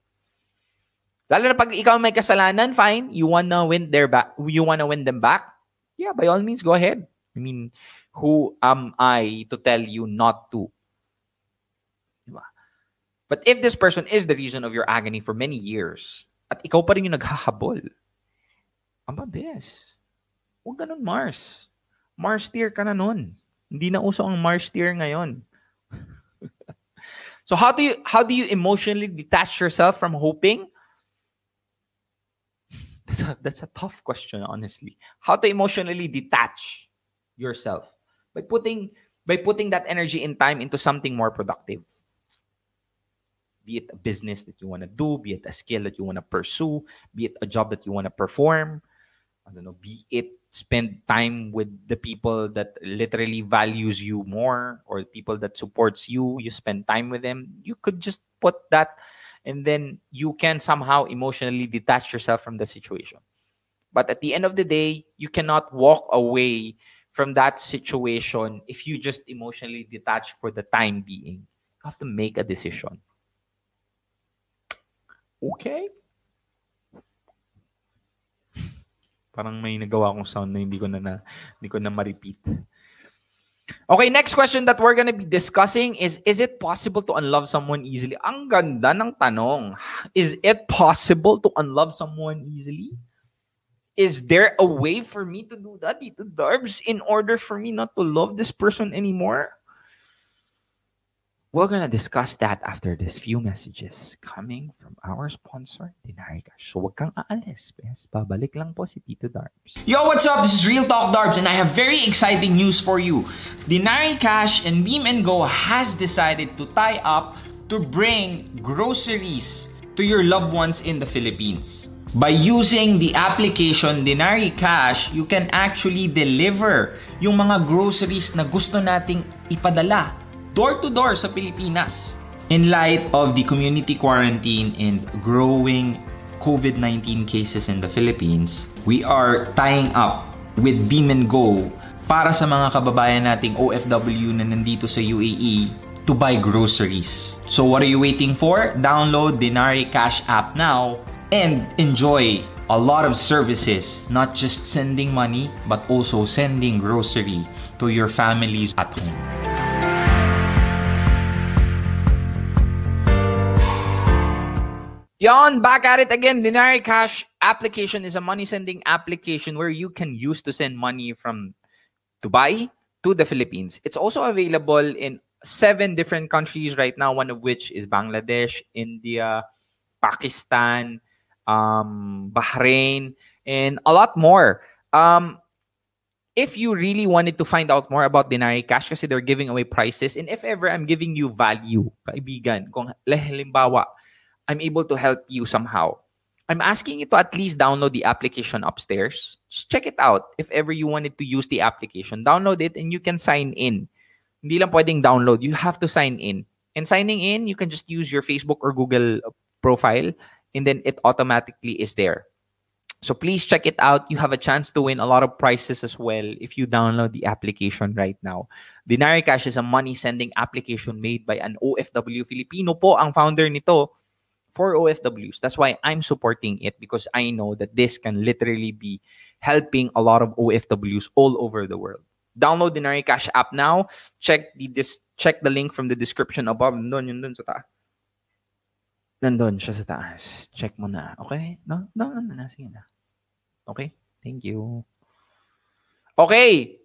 Speaker 4: Lalo na pag ikaw may kasalanan, fine. You wanna win their back. You wanna win them back. Yeah, by all means, go ahead. I mean, who am I to tell you not to? But if this person is the reason of your agony for many years, at ikaw pa rin yung naghahabol, ang mabes. Huwag ganun, Mars. Mars tier ka na nun. Hindi na uso ang Mars tier ngayon. so how do you how do you emotionally detach yourself from hoping? That's a, that's a tough question, honestly. How to emotionally detach yourself by putting by putting that energy and time into something more productive. Be it a business that you want to do, be it a skill that you want to pursue, be it a job that you want to perform. I don't know, be it spend time with the people that literally values you more or people that supports you, you spend time with them. You could just put that and then you can somehow emotionally detach yourself from the situation. But at the end of the day, you cannot walk away from that situation if you just emotionally detach for the time being. You have to make a decision. Okay? Parang may nagawa akong sound na hindi ko na, na hindi ko na ma-repeat. Okay, next question that we're gonna be discussing is Is it possible to unlove someone easily? Ang ganda ng tanong. Is it possible to unlove someone easily? Is there a way for me to do that, Tito Darbs, in order for me not to love this person anymore? We're gonna discuss that after this few messages coming from our sponsor, Dinari Cash. So wag kang aalis, bes. Babalik lang po si Tito Darbs. Yo, what's up? This is Real Talk Darbs, and I have very exciting news for you. Dinari Cash and Beam and Go has decided to tie up to bring groceries to your loved ones in the Philippines. By using the application Dinari Cash, you can actually deliver yung mga groceries na gusto nating ipadala door to door sa Pilipinas. In light of the community quarantine and growing COVID-19 cases in the Philippines, we are tying up with Beam and Go para sa mga kababayan nating OFW na nandito sa UAE to buy groceries. So what are you waiting for? Download Dinari Cash app now and enjoy a lot of services, not just sending money, but also sending grocery to your families at home. Yon, back at it again. Dinari Cash application is a money sending application where you can use to send money from Dubai to the Philippines. It's also available in seven different countries right now, one of which is Bangladesh, India, Pakistan, um, Bahrain, and a lot more. Um, if you really wanted to find out more about Dinari Cash kasi they're giving away prices and if ever I'm giving you value, kaibigan, kung halimbawa, I'm able to help you somehow. I'm asking you to at least download the application upstairs. Just check it out. If ever you wanted to use the application, download it and you can sign in. Hindi lang pwedeng download. You have to sign in. And signing in, you can just use your Facebook or Google profile and then it automatically is there.
Speaker 5: So please check it out. You have a chance to win a lot of prizes as well if you download the application right now. Dinari Cash is a money sending application made by an OFW Filipino po ang founder nito for OFWs. That's why I'm supporting it because I know that this can literally be helping a lot of OFWs all over the world. Download Dinari Cash app now. Check the dis- check the link from the description above. Nandun, yun dun sa taas. Nandun siya sa taas. Check mo na. Okay? No? No, no, no. Sige na. Okay? Thank you. Okay.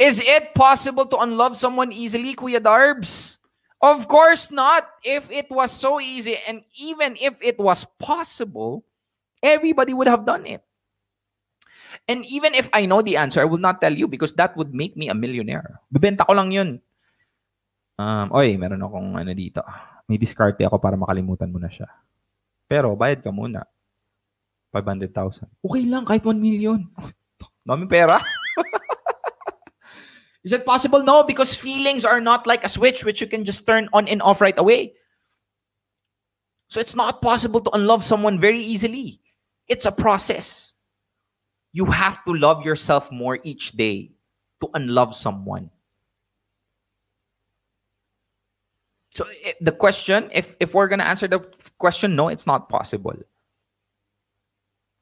Speaker 5: Is it possible to unlove someone easily, Kuya Darbs? Of course not. If it was so easy, and even if it was possible, everybody would have done it. And even if I know the answer, I will not tell you because that would make me a millionaire. Bebenta ko lang yun. Um, oy, meron akong ano dito. May diskarte ako para makalimutan mo na siya. Pero bayad ka muna. 500,000. Okay lang, kahit 1 million. Dami pera. Is it possible? No, because feelings are not like a switch which you can just turn on and off right away. So it's not possible to unlove someone very easily. It's a process. You have to love yourself more each day to unlove someone. So eh, the question, if if we're gonna answer the question, no, it's not possible.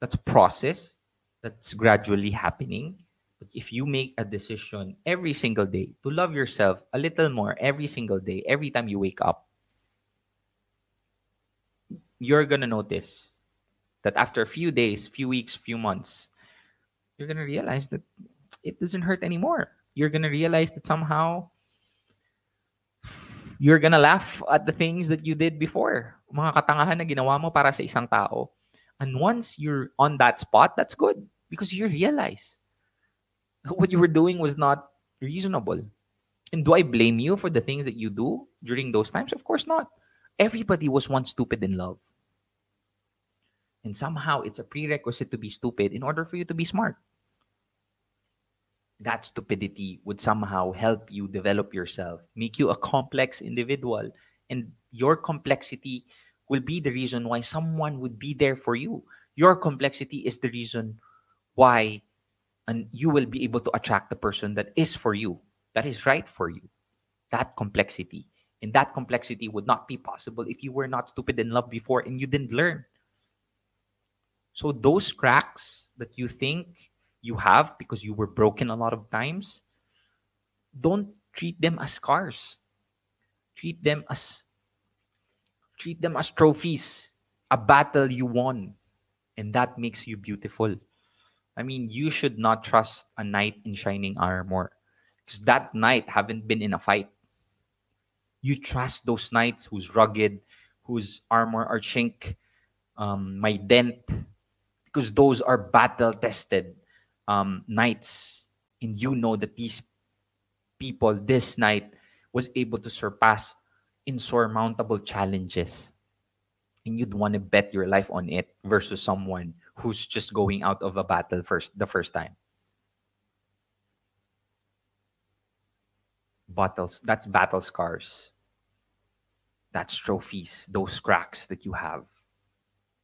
Speaker 5: That's a process that's gradually happening. But if you make a decision every single day to love yourself a little more every single day, every time you wake up, you're gonna notice that after a few days, few weeks, few months, you're gonna realize that it doesn't hurt anymore. You're gonna realize that somehow you're gonna laugh at the things that you did before. Mga katangahan na ginawa mo para sa isang tao. And once you're on that spot, that's good because you realize what you were doing was not reasonable. And do I blame you for the things that you do during those times? Of course not. Everybody was once stupid in love. And somehow it's a prerequisite to be stupid in order for you to be smart. That stupidity would somehow help you develop yourself, make you a complex individual. And your complexity will be the reason why someone would be there for you. Your complexity is the reason why and you will be able to attract the person that is for you, that is right for you. That complexity. And that complexity would not be possible if you were not stupid in love before and you didn't learn. So those cracks that you think you have because you were broken a lot of times, don't treat them as scars. Treat them as treat them as trophies, a battle you won. And that makes you beautiful. I mean, you should not trust a knight in shining armor because that knight haven't been in a fight. You trust those knights who's rugged, whose armor are chink, um, my dent, because those are battle tested um, knights. And you know that these people, this knight, was able to surpass insurmountable challenges. And you'd want to bet your life on it versus someone who's just going out of a battle first the first time. Battles, that's battle scars. That's trophies, those cracks that you have.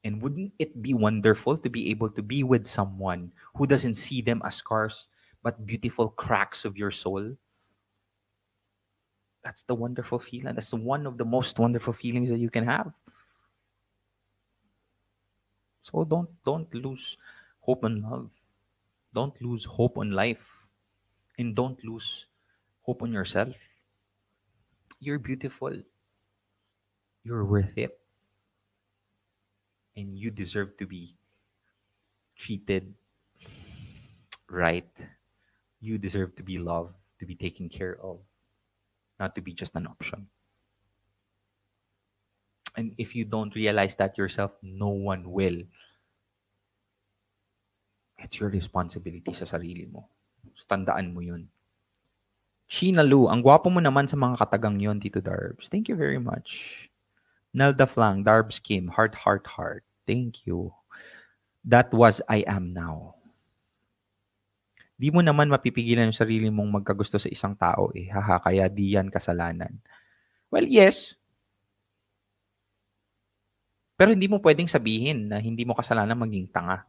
Speaker 5: And wouldn't it be wonderful to be able to be with someone who doesn't see them as scars, but beautiful cracks of your soul? That's the wonderful feeling. That's one of the most wonderful feelings that you can have. So don't don't lose hope and love. Don't lose hope on life. And don't lose hope on yourself. You're beautiful. You're worth it. And you deserve to be treated right. You deserve to be loved, to be taken care of, not to be just an option. And if you don't realize that yourself, no one will. It's your responsibility sa sarili mo. So, tandaan mo yun. Sheena Lu, ang gwapo mo naman sa mga katagang yon, Tito Darbs. Thank you very much. Nelda Flang, Darbs Kim, heart, heart, heart. Thank you. That was I Am Now. Di mo naman mapipigilan yung sarili mong magkagusto sa isang tao eh. Haha, kaya di yan kasalanan. Well, yes. Pero hindi mo pwedeng sabihin na hindi mo kasalanan maging tanga.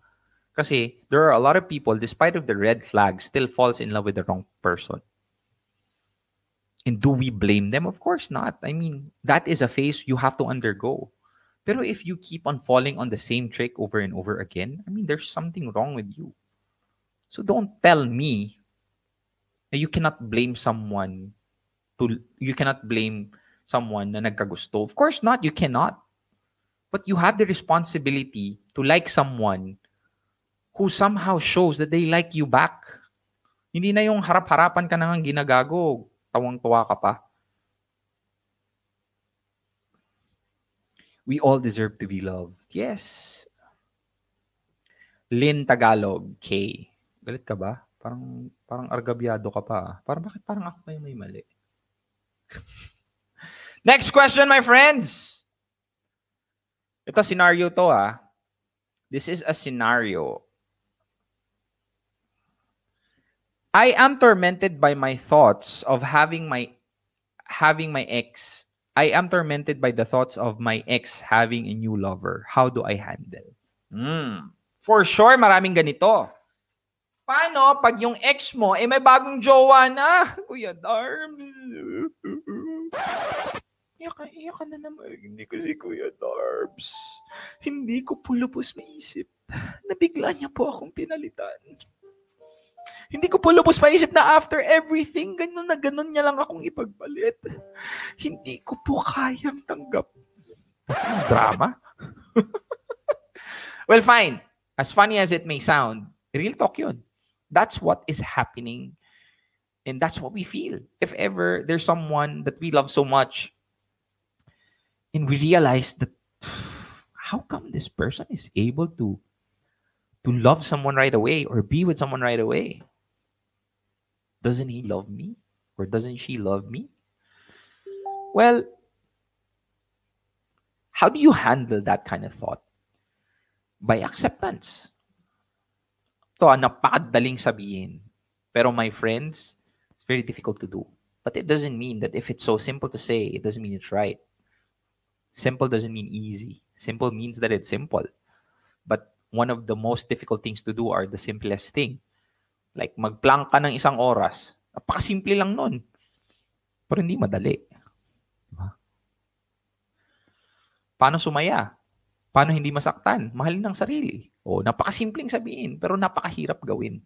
Speaker 5: Kasi there are a lot of people, despite of the red flags, still falls in love with the wrong person. And do we blame them? Of course not. I mean, that is a phase you have to undergo. Pero if you keep on falling on the same trick over and over again, I mean, there's something wrong with you. So don't tell me that you cannot blame someone to you cannot blame someone na nagkagusto. Of course not, you cannot. But you have the responsibility to like someone who somehow shows that they like you back. Hindi na yung harap-harapan ka na nga ginagago, tawang-tuwa ka pa. We all deserve to be loved. Yes. Lynn Tagalog, K. Galit ka ba? Parang parang argabyado ka pa. ah. Parang bakit parang ako pa yung may mali? Next question, my friends. Ito scenario to ah. This is a scenario. I am tormented by my thoughts of having my having my ex. I am tormented by the thoughts of my ex having a new lover. How do I handle? Hmm. For sure, maraming ganito. Paano pag yung ex mo eh may bagong jowa na? Kuya Darms. Iyak ka, iyak ka na naman. Hindi ko si Kuya Darbs. Hindi ko po lubos maisip na bigla niya po akong pinalitan. Hindi ko po lubos maisip na after everything, ganun na ganun niya lang akong ipagpalit. Hindi ko po kayang tanggap. Ang Drama? well, fine. As funny as it may sound, real talk yun. That's what is happening. And that's what we feel. If ever there's someone that we love so much, and we realize that how come this person is able to to love someone right away or be with someone right away? Doesn't he love me? Or doesn't she love me? Well, how do you handle that kind of thought? By acceptance. To, ah, napakadaling sabihin. Pero my friends, it's very difficult to do. But it doesn't mean that if it's so simple to say, it doesn't mean it's right. Simple doesn't mean easy. Simple means that it's simple. But one of the most difficult things to do are the simplest thing. Like magplank ka ng isang oras. Napakasimple lang nun. Pero hindi madali. Diba? Paano sumaya? Paano hindi masaktan? Mahalin ng sarili. O, napakasimpleng sabihin, pero napakahirap gawin.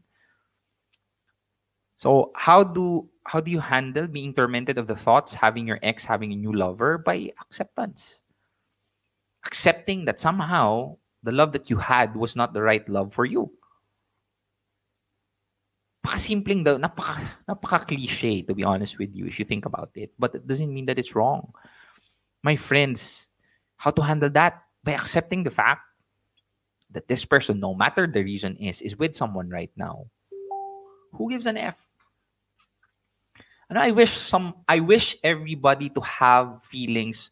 Speaker 5: So, how do how do you handle being tormented of the thoughts having your ex having a new lover by acceptance? Accepting that somehow the love that you had was not the right love for you. Napakasimpleng napaka, napaka-cliche to be honest with you if you think about it. But it doesn't mean that it's wrong. My friends, how to handle that? By accepting the fact that this person, no matter the reason is, is with someone right now. Who gives an F? And I wish some I wish everybody to have feelings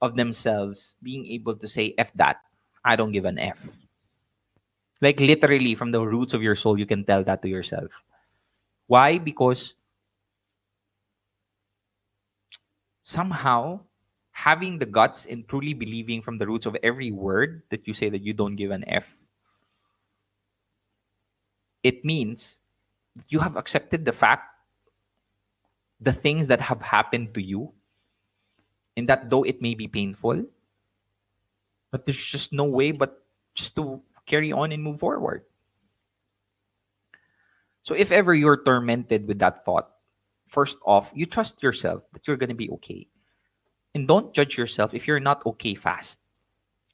Speaker 5: of themselves being able to say F that. I don't give an F. Like literally from the roots of your soul, you can tell that to yourself. Why? Because somehow having the guts and truly believing from the roots of every word that you say that you don't give an F, it means you have accepted the fact, the things that have happened to you, and that though it may be painful, but there's just no way but just to carry on and move forward. So if ever you're tormented with that thought, first off, you trust yourself that you're going to be okay. And don't judge yourself if you're not okay fast.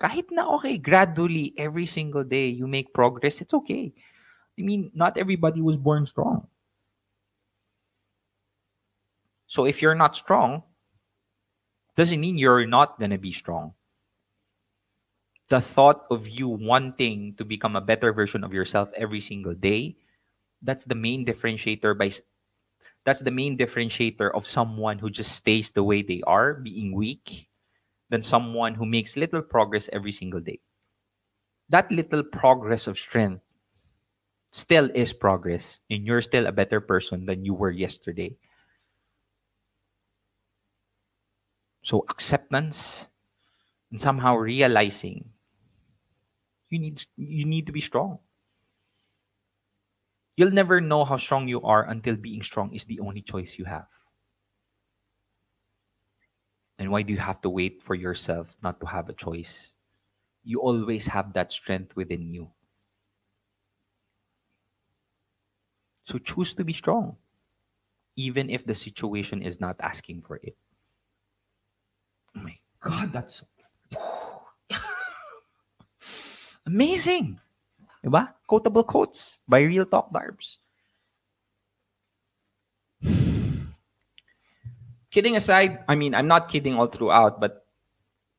Speaker 5: Kahit na okay, gradually, every single day, you make progress, it's okay. I mean, not everybody was born strong. So if you're not strong, doesn't mean you're not going to be strong. The thought of you wanting to become a better version of yourself every single day, that's the main differentiator by that's the main differentiator of someone who just stays the way they are, being weak, than someone who makes little progress every single day. That little progress of strength still is progress, and you're still a better person than you were yesterday. So, acceptance and somehow realizing you need you need to be strong. You'll never know how strong you are until being strong is the only choice you have. And why do you have to wait for yourself not to have a choice? You always have that strength within you. So choose to be strong, even if the situation is not asking for it. God, that's amazing. Diba? Quotable quotes by Real Talk Darbs. kidding aside, I mean, I'm not kidding all throughout, but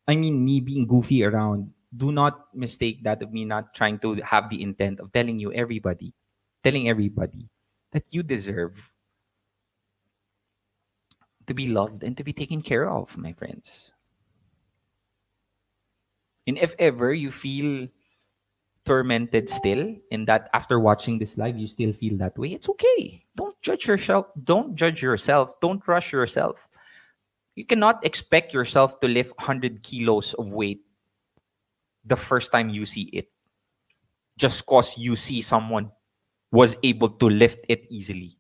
Speaker 5: I mean, me being goofy around, do not mistake that of me not trying to have the intent of telling you everybody, telling everybody that you deserve to be loved and to be taken care of, my friends. And if ever you feel tormented still and that after watching this live you still feel that way, it's okay. Don't judge yourself. Don't judge yourself. Don't rush yourself. You cannot expect yourself to lift 100 kilos of weight the first time you see it. Just cause you see someone was able to lift it easily.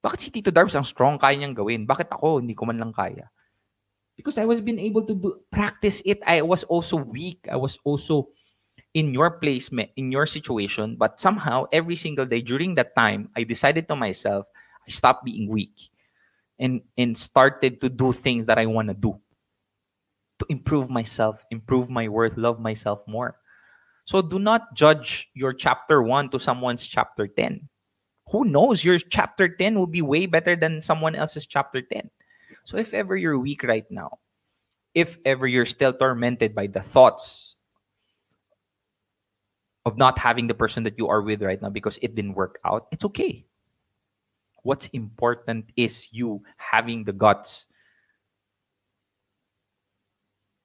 Speaker 5: Bakit si Tito Darbs ang strong, kaya niyang gawin? Bakit ako, hindi ko man lang kaya? Because I was been able to do, practice it. I was also weak. I was also in your placement, in your situation. But somehow, every single day during that time, I decided to myself, I stopped being weak and, and started to do things that I want to do to improve myself, improve my worth, love myself more. So do not judge your chapter 1 to someone's chapter 10. Who knows? Your chapter 10 will be way better than someone else's chapter 10. So if ever you're weak right now, if ever you're still tormented by the thoughts of not having the person that you are with right now because it didn't work out, it's okay. What's important is you having the guts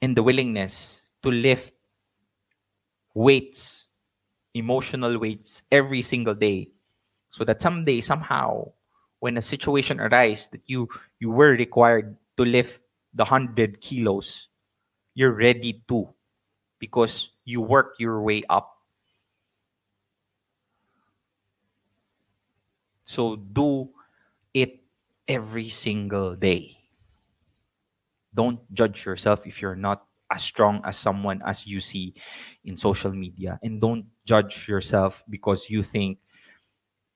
Speaker 5: and the willingness to lift weights, emotional weights every single day so that someday somehow when a situation arises that you you were required to lift the 100 kilos you're ready to because you work your way up. So do it every single day. Don't judge yourself if you're not as strong as someone as you see in social media and don't judge yourself because you think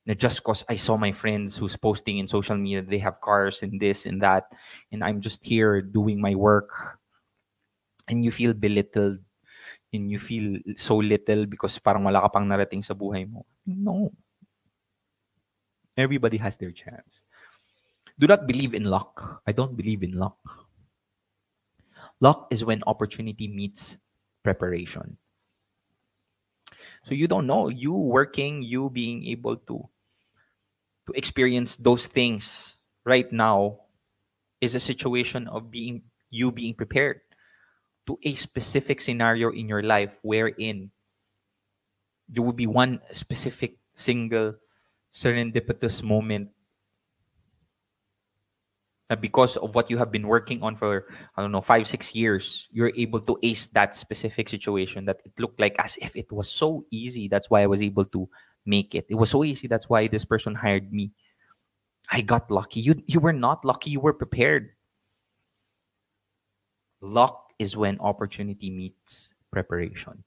Speaker 5: that just because I saw my friends who's posting in social media, they have cars and this and that, and I'm just here doing my work, and you feel belittled, and you feel so little because parang wala ka pang narating sa buhay mo. No. Everybody has their chance. Do not believe in luck. I don't believe in luck. Luck is when opportunity meets preparation. So you don't know. You working, you being able to to experience those things right now is a situation of being you being prepared to a specific scenario in your life wherein there will be one specific single serendipitous moment that because of what you have been working on for I don't know five six years, you're able to ace that specific situation that it looked like as if it was so easy. That's why I was able to make it. It was so easy. That's why this person hired me. I got lucky. You you were not lucky. You were prepared. Luck is when opportunity meets preparation.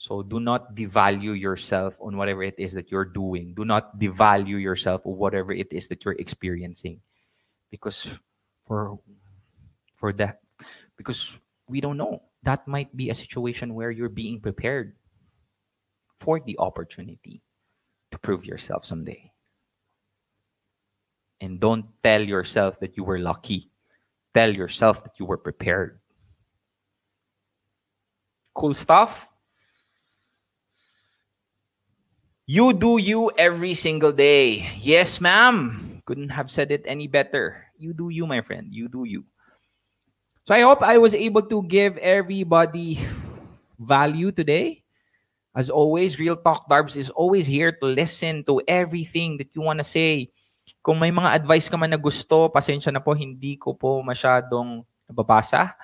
Speaker 5: So do not devalue yourself on whatever it is that you're doing. Do not devalue yourself or whatever it is that you're experiencing. Because for for that because we don't know. That might be a situation where you're being prepared for the opportunity to prove yourself someday. And don't tell yourself that you were lucky. Tell yourself that you were prepared. Cool stuff? You do you every single day. Yes, ma'am. Couldn't have said it any better. You do you, my friend. You do you. So I hope I was able to give everybody value today. As always, Real Talk Darbs is always here to listen to everything that you want to say. Kung may mga advice ka man na gusto, pasensya na po, hindi ko po masyadong nababasa.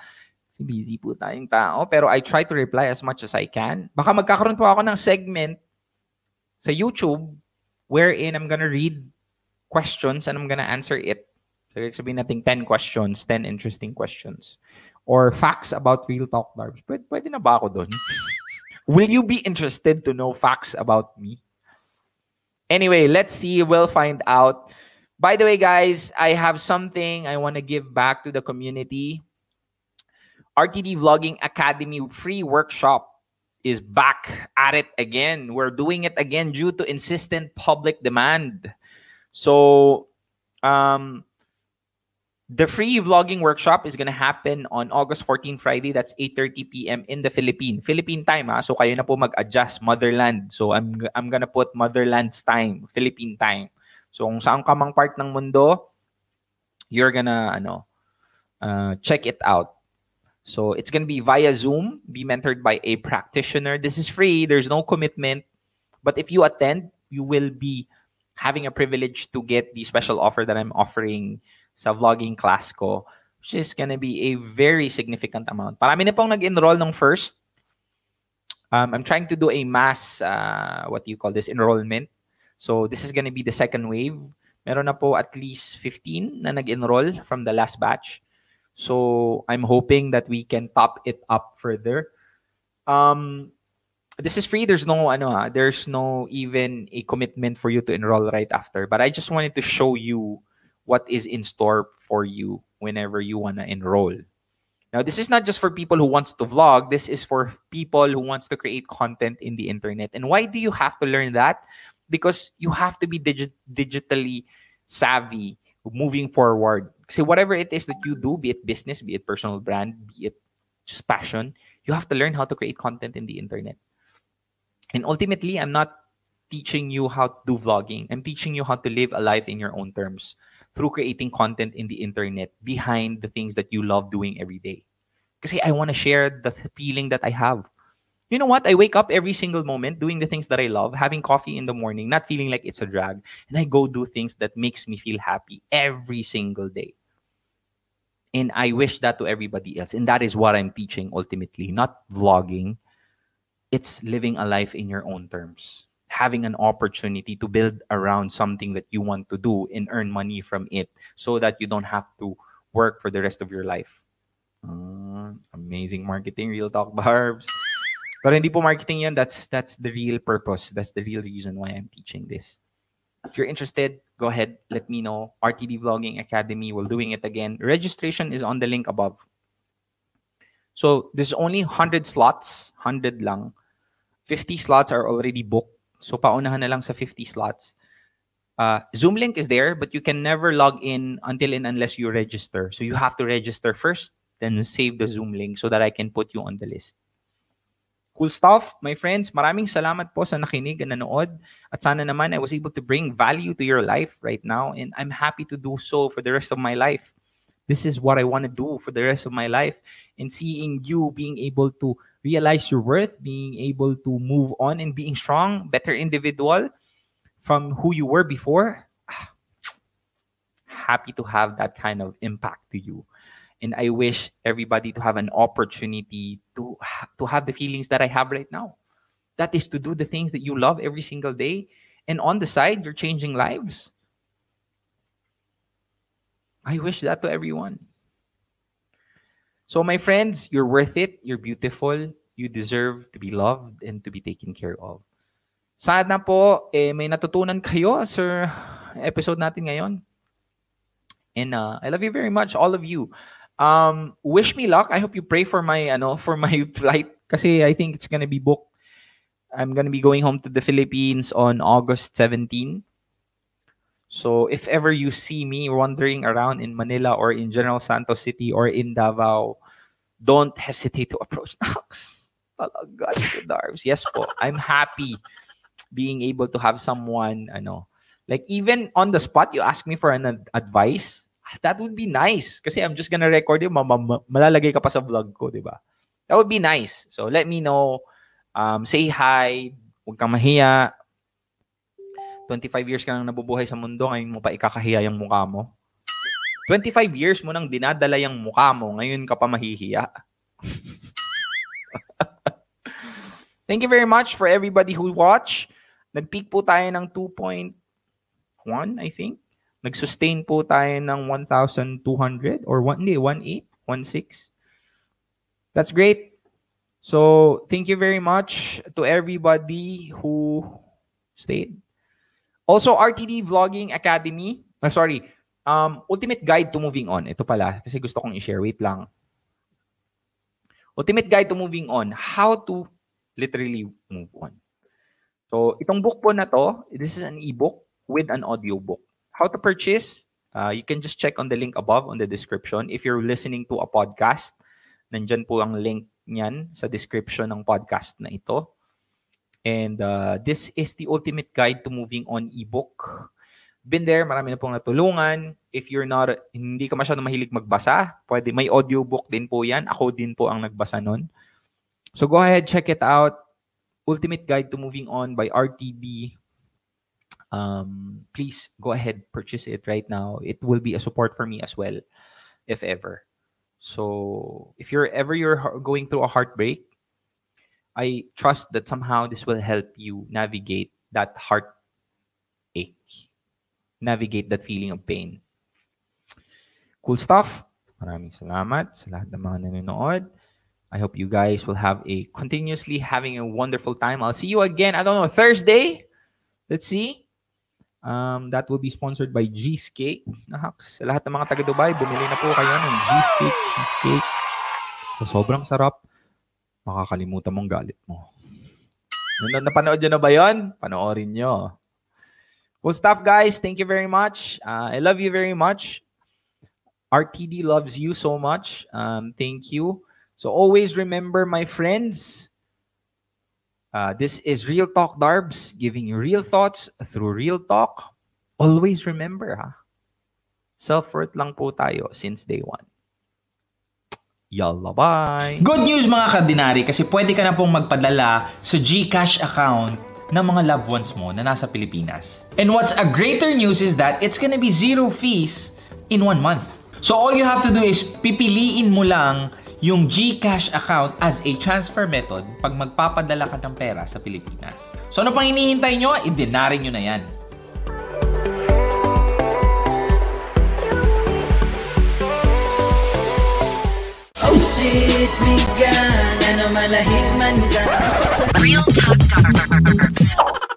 Speaker 5: Kasi busy po tayong tao. Pero I try to reply as much as I can. Baka magkakaroon po ako ng segment sa YouTube wherein I'm gonna read questions and I'm gonna answer it. So, sabihin natin 10 questions, 10 interesting questions. Or facts about Real Talk Darbs. Pwede, pwede na ba ako doon? Will you be interested to know facts about me? Anyway, let's see. We'll find out. By the way, guys, I have something I want to give back to the community. RTD Vlogging Academy free workshop is back at it again. We're doing it again due to insistent public demand. So, um, the free vlogging workshop is gonna happen on August 14, Friday. That's 8:30 p.m. in the Philippine Philippine time. Ah. So kayo na po mag-adjust motherland. So I'm I'm gonna put motherland's time, Philippine time. So kung saan ka mang part ng mundo, you're gonna ano, uh, check it out. So it's gonna be via Zoom, be mentored by a practitioner. This is free. There's no commitment, but if you attend, you will be having a privilege to get the special offer that I'm offering sa vlogging class ko, which is gonna be a very significant amount. Parami na pong nag-enroll ng first. Um, I'm trying to do a mass, uh, what do you call this, enrollment. So this is gonna be the second wave. Meron na po at least 15 na nag-enroll from the last batch. So I'm hoping that we can top it up further. Um, this is free. There's no ano, ah, there's no even a commitment for you to enroll right after. But I just wanted to show you what is in store for you whenever you want to enroll. Now, this is not just for people who wants to vlog. This is for people who wants to create content in the internet. And why do you have to learn that? Because you have to be digi- digitally savvy moving forward. So whatever it is that you do, be it business, be it personal brand, be it just passion, you have to learn how to create content in the internet. And ultimately, I'm not teaching you how to do vlogging. I'm teaching you how to live a life in your own terms through creating content in the internet behind the things that you love doing every day. Because I want to share the feeling that I have. You know what? I wake up every single moment doing the things that I love, having coffee in the morning, not feeling like it's a drag, and I go do things that makes me feel happy every single day. And I wish that to everybody else. And that is what I'm teaching ultimately, not vlogging. It's living a life in your own terms having an opportunity to build around something that you want to do and earn money from it so that you don't have to work for the rest of your life. Uh, amazing marketing, real talk Darbs. Pero hindi po marketing yan. That's, that's the real purpose. That's the real reason why I'm teaching this. If you're interested, go ahead. Let me know. RTD Vlogging Academy. We're doing it again. Registration is on the link above. So there's only 100 slots. 100 lang. 50 slots are already booked. So paunahan na lang sa 50 slots. Uh, Zoom link is there, but you can never log in until and unless you register. So you have to register first, then save the Zoom link so that I can put you on the list. Cool stuff, my friends. Maraming salamat po sa nakinig and nanood. At sana naman I was able to bring value to your life right now and I'm happy to do so for the rest of my life. This is what I want to do for the rest of my life. And seeing you being able to realize your worth, being able to move on and being strong, better individual from who you were before. Happy to have that kind of impact to you. And I wish everybody to have an opportunity to, to have the feelings that I have right now. That is to do the things that you love every single day. And on the side, you're changing lives. I wish that to everyone. So, my friends, you're worth it. You're beautiful. You deserve to be loved and to be taken care of. Sana po, eh, may natutunan kayo sa episode natin ngayon. And uh, I love you very much, all of you. Um, wish me luck. I hope you pray for my ano for my flight kasi I think it's gonna be booked. I'm gonna be going home to the Philippines on August 17. So if ever you see me wandering around in Manila or in General Santos City or in Davao, don't hesitate to approach Nox. Talaga, Darbs. Yes po. I'm happy being able to have someone, I know, like even on the spot, you ask me for an ad- advice, that would be nice. Kasi I'm just gonna record you, ma- ma- malalagay ka pa sa vlog ko, di ba? That would be nice. So let me know. Um, say hi. Huwag kang mahiya. 25 years ka nang nabubuhay sa mundo, ngayon mo pa ikakahiya yung mukha mo. 25 years mo nang dinadala yung mukha mo, ngayon ka pa mahihiya. Thank you very much for everybody who watch. Nag-peak po tayo ng 2.1, I think. Nag-sustain po tayo ng 1,200 or 1, hindi, 1.8, 1.6. That's great. So, thank you very much to everybody who stayed. Also, RTD Vlogging Academy. ah, sorry, um, Ultimate Guide to Moving On. Ito pala, kasi gusto kong i-share. Wait lang. Ultimate Guide to Moving On. How to literally move on. So, itong book po na to, this is an ebook with an audio book. How to purchase, uh, you can just check on the link above on the description. If you're listening to a podcast, nandyan po ang link niyan sa description ng podcast na ito. And uh, this is the ultimate guide to moving on ebook. Been there, marami na pong natulungan. If you're not, hindi ka masyadong mahilig magbasa, pwede, may audiobook din po yan. Ako din po ang nagbasa nun. So go ahead, check it out. Ultimate Guide to Moving On by RTD. Um, please go ahead, purchase it right now. It will be a support for me as well, if ever. So if you're ever you're going through a heartbreak, I trust that somehow this will help you navigate that heartache, navigate that feeling of pain. Cool stuff. Maraming salamat sa lahat ng mga nanonood. I hope you guys will have a continuously having a wonderful time. I'll see you again. I don't know Thursday. Let's see. Um, that will be sponsored by G-Skate. Nahaks. Sa lahat ng mga taga Dubai, bumili na po kayo ng G-Skate, cheesecake. Sa sobrang sarap, makakalimutan mong galit mo. Nung napanood nyo na ba yun? Panoorin nyo. Cool stuff, guys. Thank you very much. Uh, I love you very much. RTD loves you so much. Um, thank you. So always remember, my friends, uh, this is Real Talk Darbs, giving you real thoughts through real talk. Always remember, ha? Self-worth lang po tayo since day one. Yalla, bye!
Speaker 4: Good news mga kadinari kasi pwede ka na pong magpadala sa GCash account ng mga loved ones mo na nasa Pilipinas. And what's a greater news is that it's gonna be zero fees in one month. So all you have to do is pipiliin mo lang yung GCash account as a transfer method pag magpapadala ka ng pera sa Pilipinas. So ano pang hinihintay nyo? Idinari nyo na yan.
Speaker 6: Shit, bigan Ano malahig man ka
Speaker 2: Real Talk Darbs.